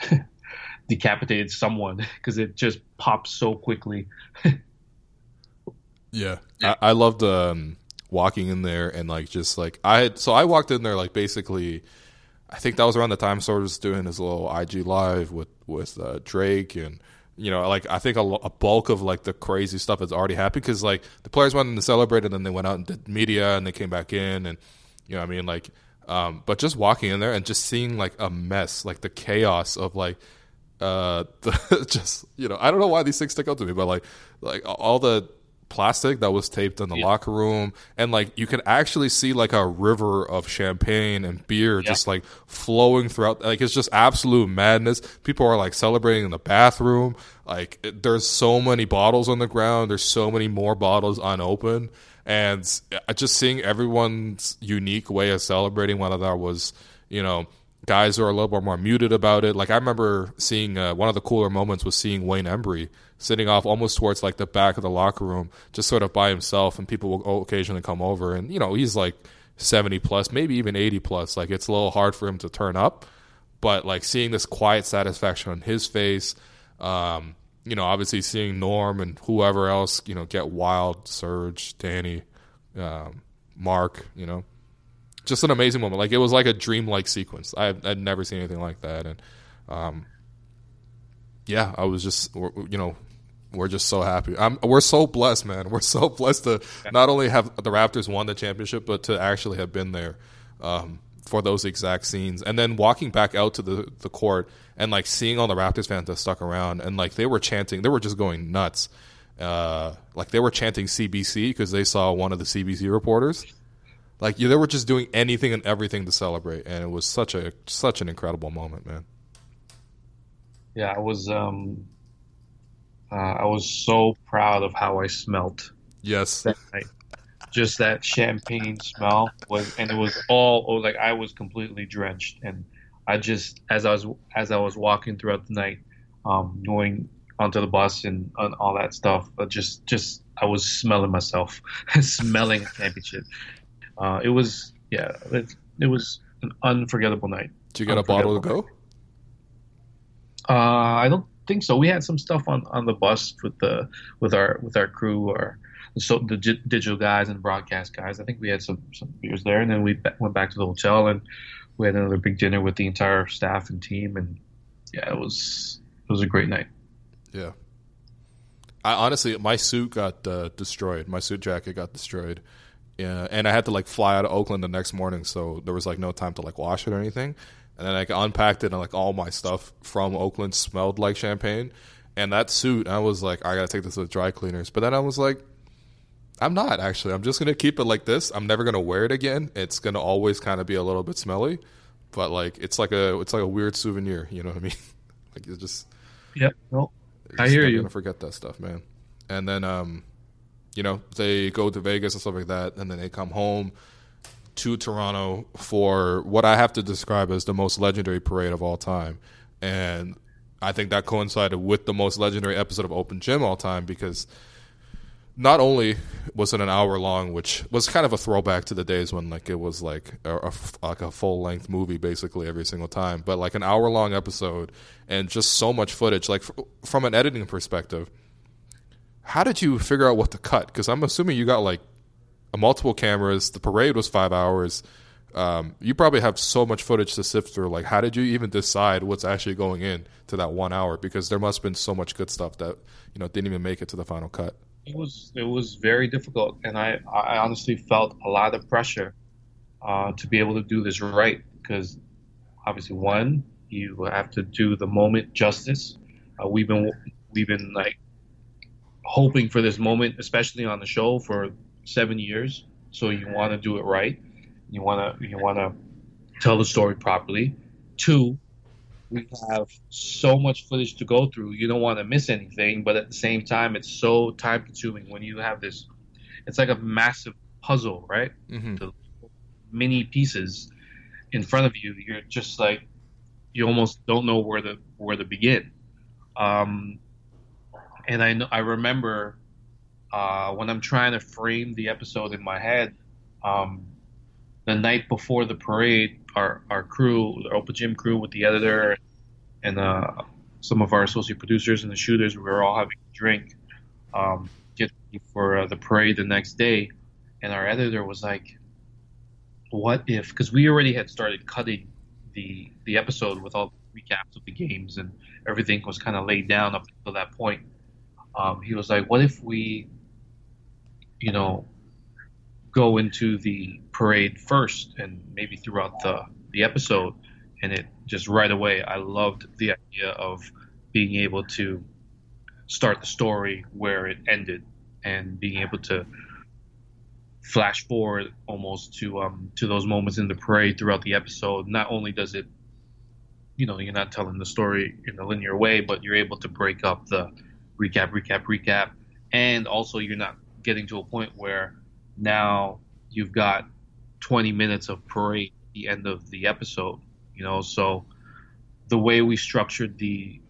decapitated someone because it just pops so quickly. yeah, I, I loved um, walking in there and like just like I had. So I walked in there like basically. I think that was around the time Sword was doing his little IG live with with uh, Drake and you know like I think a, a, bulk of like the crazy stuff has already happened because like the players wanted to celebrate and then they went out and did media and they came back in and you know what I mean? Like um, but just walking in there and just seeing like a mess like the chaos of like uh, the, just you know, I don't know why these things stick out to me, but like like all the plastic that was taped in the yeah. locker room and like you can actually see like a river of champagne and beer yeah. just like flowing throughout like it's just absolute madness. People are like celebrating in the bathroom. Like it, there's so many bottles on the ground. There's so many more bottles unopened and just seeing everyone's unique way of celebrating whether that was you know guys who are a little bit more muted about it. Like I remember seeing uh, one of the cooler moments was seeing Wayne Embry sitting off almost towards like the back of the locker room, just sort of by himself, and people will occasionally come over, and you know he's like seventy plus, maybe even eighty plus. Like it's a little hard for him to turn up, but like seeing this quiet satisfaction on his face. Um, you know, obviously seeing Norm and whoever else, you know, get wild, Serge, Danny, um, Marc, you know, just an amazing moment. Like it was like a dreamlike sequence. I I'd never seen anything like that, and um, yeah, I was just you know we're just so happy. I'm, we're so blessed, man. We're so blessed to not only have the Raptors won the championship, but to actually have been there um, for those exact scenes, and then walking back out to the the court and like seeing all the Raptors fans that stuck around, and like they were chanting, they were just going nuts. Uh, like they were chanting CBC because they saw one of the CBC reporters like they were just doing anything and everything to celebrate, and it was such a such an incredible moment, man. Yeah, I was um, uh, I was so proud of how I smelt. Yes, that just that champagne smell was, and it was all oh, like I was completely drenched, and I just as I was as I was walking throughout the night, um, going onto the bus and, and all that stuff, but just just I was smelling myself, smelling a championship, uh, it was yeah, it, it, was an unforgettable night. Did you get a bottle to go? Uh, I don't think so. We had some stuff on, on the bus with the with our with our crew or so the digital guys and broadcast guys. I think we had some some beers there, and then we went back to the hotel and we had another big dinner with the entire staff and team. And yeah, it was it was a great night. Yeah. I honestly, my suit got uh, destroyed. My suit jacket got destroyed. Yeah, and I had to like fly out of Oakland the next morning, so there was like no time to like wash it or anything. And then I like, unpacked it, and like all my stuff from Oakland smelled like champagne. And that suit, I was like, I gotta take this to the dry cleaners. But then I was like, I'm not actually. I'm just gonna keep it like this. I'm never gonna wear it again. It's gonna always kind of be a little bit smelly, but like it's like a it's like a weird souvenir. You know what I mean? like it's just. Yeah. I hear you. Gonna forget that stuff, man. And then um, you know, they go to Vegas and stuff like that, and then they come home to Toronto for what I have to describe as the most legendary parade of all time. And I think that coincided with the most legendary episode of Open Gym all time because not only was it an hour long, which was kind of a throwback to the days when like it was like a, a like a full length movie basically every single time, but like an hour long episode and just so much footage. Like from an editing perspective, how did you figure out what to cut? Because I'm assuming you got like multiple cameras. The parade was five hours. Um, you probably have so much footage to sift through. Like, how did you even decide what's actually going in to that one hour? Because there must have been so much good stuff that you know didn't even make it to the final cut. It was it was very difficult, and I I honestly felt a lot of pressure uh, to be able to do this right because obviously one you have to do the moment justice. Uh, we've been we've been like hoping for this moment, especially on the show for seven years. So you want to do it right. You want to you want to tell the story properly. Two, we have so much footage to go through. You don't want to miss anything, but at the same time, it's so time consuming when you have this. It's like a massive puzzle, right? Mm-hmm. The many pieces in front of you. You're just like you almost don't know where to where to begin. Um, and I know I remember uh, when I'm trying to frame the episode in my head. Um, the night before the parade, our our crew, our Open Gym crew, with the editor and uh, some of our associate producers and the shooters, we were all having a drink, um, get for uh, the parade the next day, and our editor was like, "What if?" Because we already had started cutting the the episode with all the recaps of the games and everything was kind of laid down up until that point. Um, he was like, "What if we, you know, go into the parade first and maybe throughout the the episode?" And it just right away, I loved the idea of being able to start the story where it ended and being able to flash forward almost to um to those moments in the parade throughout the episode. Not only does it, you know, you're not telling the story in a linear way, but you're able to break up the recap, recap, recap, and also you're not getting to a point where now you've got 20 minutes of parade at the end of the episode. You know, so the way we structured the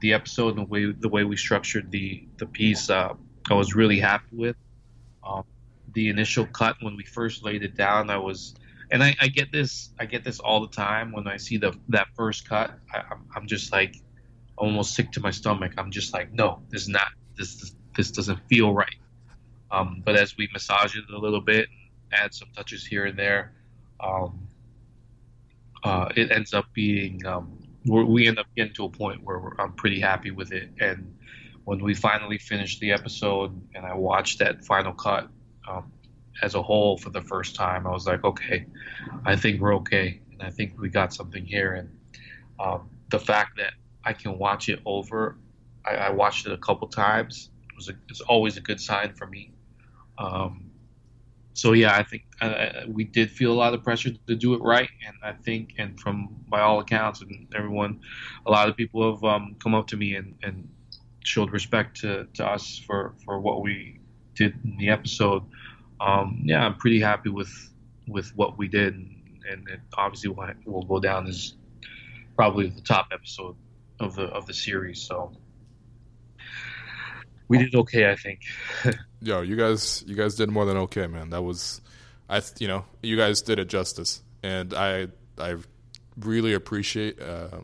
the episode and the way the way we structured the the piece, uh, I was really happy with. Um, the initial cut when we first laid it down, I was, and I, I get this, I get this all the time when I see the that first cut. I, I'm, I'm just like almost sick to my stomach. I'm just like, no, this is not this this doesn't feel right. Um, but as we massage it a little bit, add some touches here and there, um, uh, it ends up being um, we end up getting to a point where I'm pretty happy with it. And when we finally finished the episode and I watched that final cut um, as a whole for the first time, I was like, okay, I think we're okay, and I think we got something here. And um, the fact that I can watch it over, I, I watched it a couple times. It was a, it's always a good sign for me. Um, so yeah, I think uh, we did feel a lot of pressure to do it right, and I think, and from by all accounts and everyone, a lot of people have um, come up to me and, and showed respect to, to us for, for what we did in the episode. Um, yeah, I'm pretty happy with with what we did, and, it obviously will, will go down as probably the top episode of the of the series. So we did okay, I think. Yo, you guys, you guys did more than okay, man. That was, I, you know, you guys did it justice, and I, I really appreciate, uh,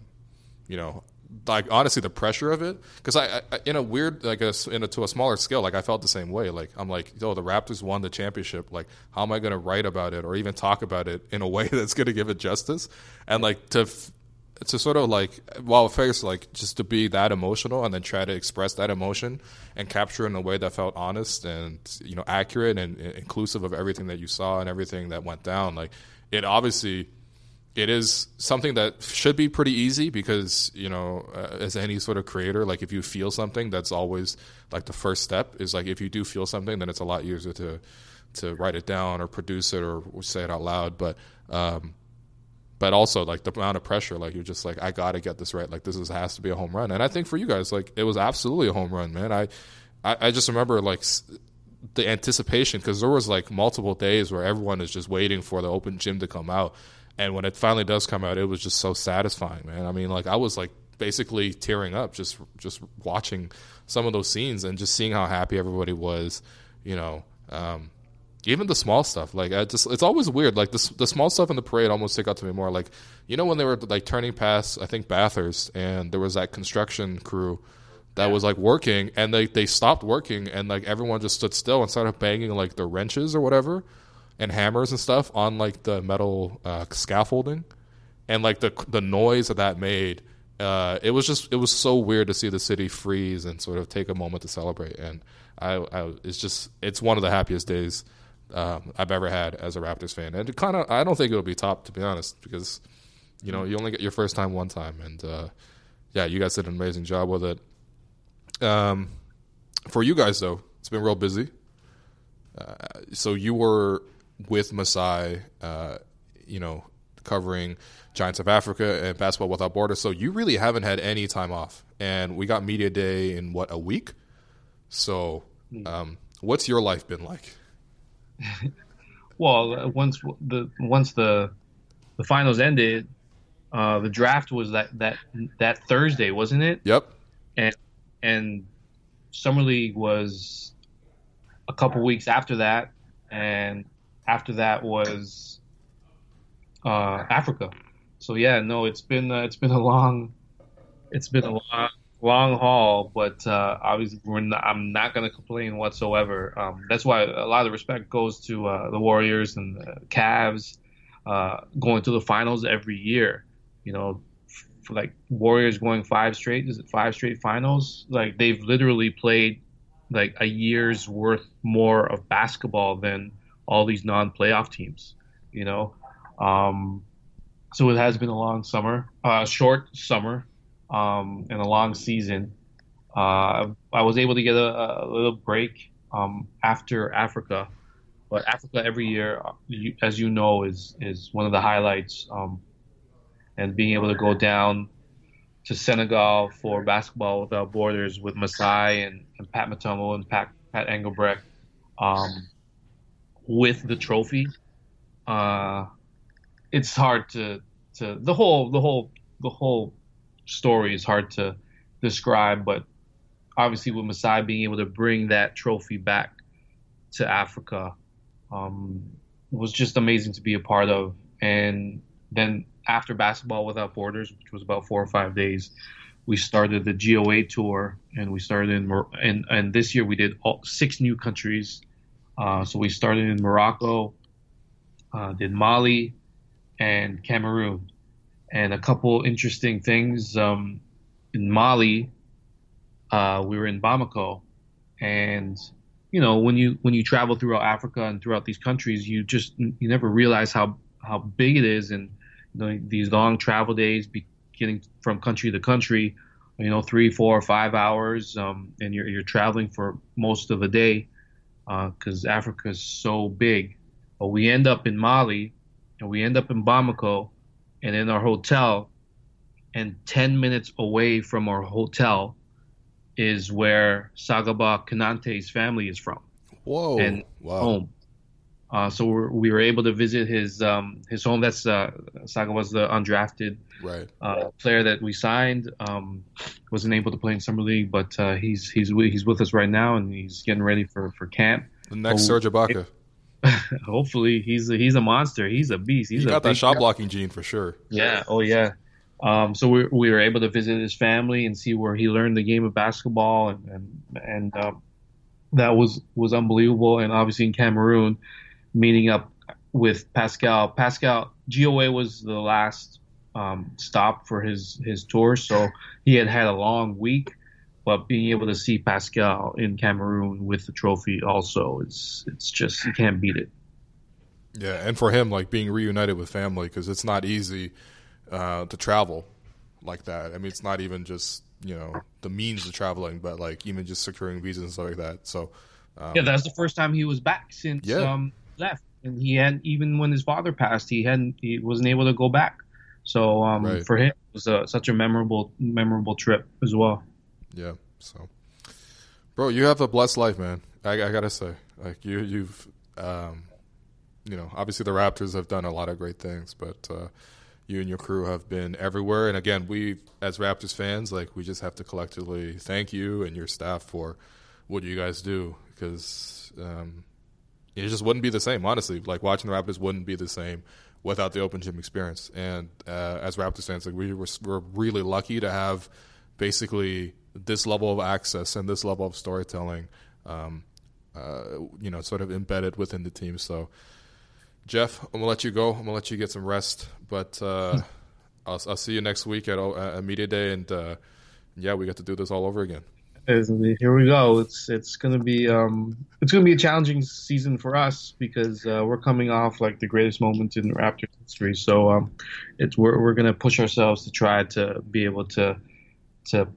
you know, like honestly the pressure of it. Because I, I, in a weird like a, in a, to a smaller scale like I felt the same way. Like I'm like oh the Raptors won the championship. Like how am I going to write about it or even talk about it in a way that's going to give it justice? And like to to sort of like well first like just to be that emotional and then try to express that emotion and capture in a way that felt honest and you know accurate and, and inclusive of everything that you saw and everything that went down like it obviously it is something that should be pretty easy because you know uh, as any sort of creator like if you feel something that's always like the first step is like if you do feel something then it's a lot easier to to write it down or produce it or say it out loud. But um but also like the amount of pressure like you're just like i gotta get this right like this is, has to be a home run and i think for you guys like it was absolutely a home run man i i, I just remember like the anticipation because there was like multiple days where everyone is just waiting for the open gym to come out and when it finally does come out, it was just so satisfying, man. I mean, like I was like basically tearing up just just watching some of those scenes and just seeing how happy everybody was, you know. Um, even the small stuff, like I just, it's always weird. Like the the small stuff in the parade almost stick out to me more. Like you know when they were like turning past, I think Bathurst, and there was that construction crew that was like working, and they they stopped working, and like everyone just stood still and started banging like the wrenches or whatever and hammers and stuff on like the metal uh, scaffolding, and like the the noise that that made. Uh, it was just it was so weird to see the city freeze and sort of take a moment to celebrate. And I, I it's just it's one of the happiest days um, I've ever had as a Raptors fan. And it kind of I don't think it'll be top to be honest because you know you only get your first time one time. And uh, yeah, you guys did an amazing job with it. Um, for you guys though, it's been real busy. Uh, so you were with Masai, uh, you know, covering Giants of Africa and Basketball Without Borders. So you really haven't had any time off. And we got media day in what a week. So, hmm. um, what's your life been like? well, uh, once the once the the finals ended, uh, the draft was that that that Thursday, wasn't it? Yep. and and summer league was a couple weeks after that, and after that was uh, Africa. So yeah, no, it's been uh, it's been a long it's been a long long haul, but uh, obviously not, I'm not going to complain whatsoever. Um, that's why a lot of respect goes to uh, the Warriors and the Cavs uh, going to the finals every year. You know, like Warriors going five straight, is it five straight finals? Like they've literally played like a year's worth more of basketball than all these non-playoff teams. You know, um, so it has been a long summer, uh, short summer, um, and a long season. Uh, I was able to get a, a little break um, after Africa, but Africa every year, as you know, is is one of the highlights. Um, and being able to go down to Senegal for basketball without borders with Masai and, and Pat Matomo and Pat Pat Engelbrecht um, with the trophy. Uh, it's hard to to the whole the whole the whole story is hard to describe, but obviously with Masai being able to bring that trophy back to Africa um, was just amazing to be a part of. And then after Basketball Without Borders, which was about four or five days, we started the GOA tour, and we started in and and this year we did all, six new countries. Uh, so we started in Morocco, uh, did Mali, and Cameroon and a couple interesting things. Um, in Mali, uh, we were in Bamako, and you know when you when you travel throughout Africa and throughout these countries, you just you never realize how how big it is, and you know, these long travel days, getting from country to country, you know, three, four, five hours, um, and you're you're traveling for most of the day because uh, Africa is so big. But we end up in Mali, and we end up in Bamako, and in our hotel, and 10 minutes away from our hotel is where Sagaba Konate's family is from. Whoa! And wow. home. Uh, so we're, we were able to visit his um, his home. That's uh, Saga was the undrafted right. uh, player that we signed. Um, wasn't able to play in summer league, but uh, he's he's he's with us right now, and he's getting ready for, for camp. The next Serge Ibaka. hopefully he's a, he's a monster. He's a beast. He's he got that shot blocking gene for sure. Yeah. Oh yeah. Um, so we, we were able to visit his family and see where he learned the game of basketball, and and, and um, that was was unbelievable. And obviously in Cameroon, meeting up with Pascal. Pascal GOA was the last um, stop for his his tour, so he had had a long week but being able to see Pascal in Cameroon with the trophy also it's it's just you can't beat it. Yeah, and for him, like being reunited with family because it's not easy uh, to travel like that. I mean, it's not even just you know the means of traveling, but like even just securing visas and stuff like that. So um, yeah, that's the first time he was back since yeah. um, left, and he had even when his father passed, he hadn't he wasn't able to go back. So um, right. for him, it was a, such a memorable memorable trip as well. Yeah. So, bro, you have a blessed life, man. I, I gotta say, like you, you've, um, you know, obviously the Raptors have done a lot of great things, but uh, you and your crew have been everywhere. And again, we as Raptors fans, like we just have to collectively thank you and your staff for what you guys do because um, it just wouldn't be the same. Honestly, like watching the Raptors wouldn't be the same without the open gym experience. And uh, as Raptors fans, like we were, we're really lucky to have basically this level of access and this level of storytelling, um, uh, you know, sort of embedded within the team. So, Jeff, I'm gonna let you go. I'm gonna let you get some rest, but uh, I'll, I'll, see you next week at, a media day, and uh, yeah, we got to do this all over again. Here we go. It's it's gonna be um, it's gonna be a challenging season for us because uh, we're coming off like the greatest moment in Raptors history. So um, it's we're we're gonna push ourselves to try to be able to to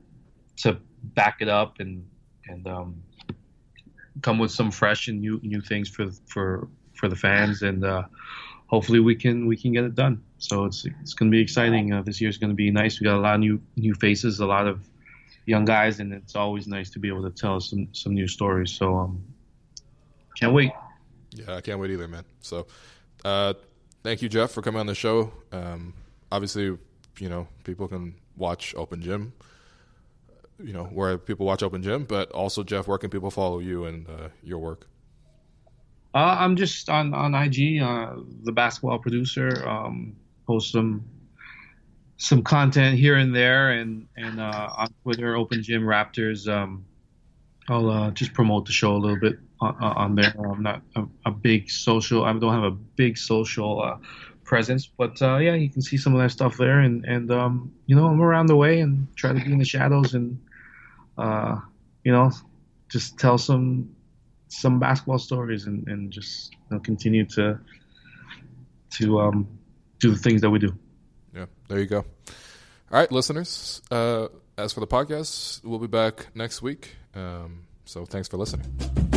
to back it up and and um, come with some fresh and new new things for for for the fans and uh, hopefully we can we can get it done. So it's it's going to be exciting. Uh, this is going to be nice. We got a lot of new new faces, a lot of young guys, and it's always nice to be able to tell some some new stories. So um, can't wait. Yeah, I can't wait either, man. So uh, thank you, Jeff, for coming on the show. Um, obviously, you know people can watch Open Gym you know where people watch Open Gym, but also Jeff, where can people follow you and uh, your work? Uh, I'm just on on IG, uh, the basketball producer. Um, post some some content here and there, and and uh, on Twitter, Open Gym Raptors. Um, I'll uh, just promote the show a little bit on, on there. I'm not a, a, big social. I don't have a big social uh, presence, but uh, yeah, you can see some of that stuff there. And and um, you know, I'm around the way and try to be in the shadows and uh, you know, just tell some some basketball stories and, and just you know, continue to to um, do the things that we do. Yeah, there you go. All right, listeners. Uh, as for the podcast, we'll be back next week. Um, so thanks for listening.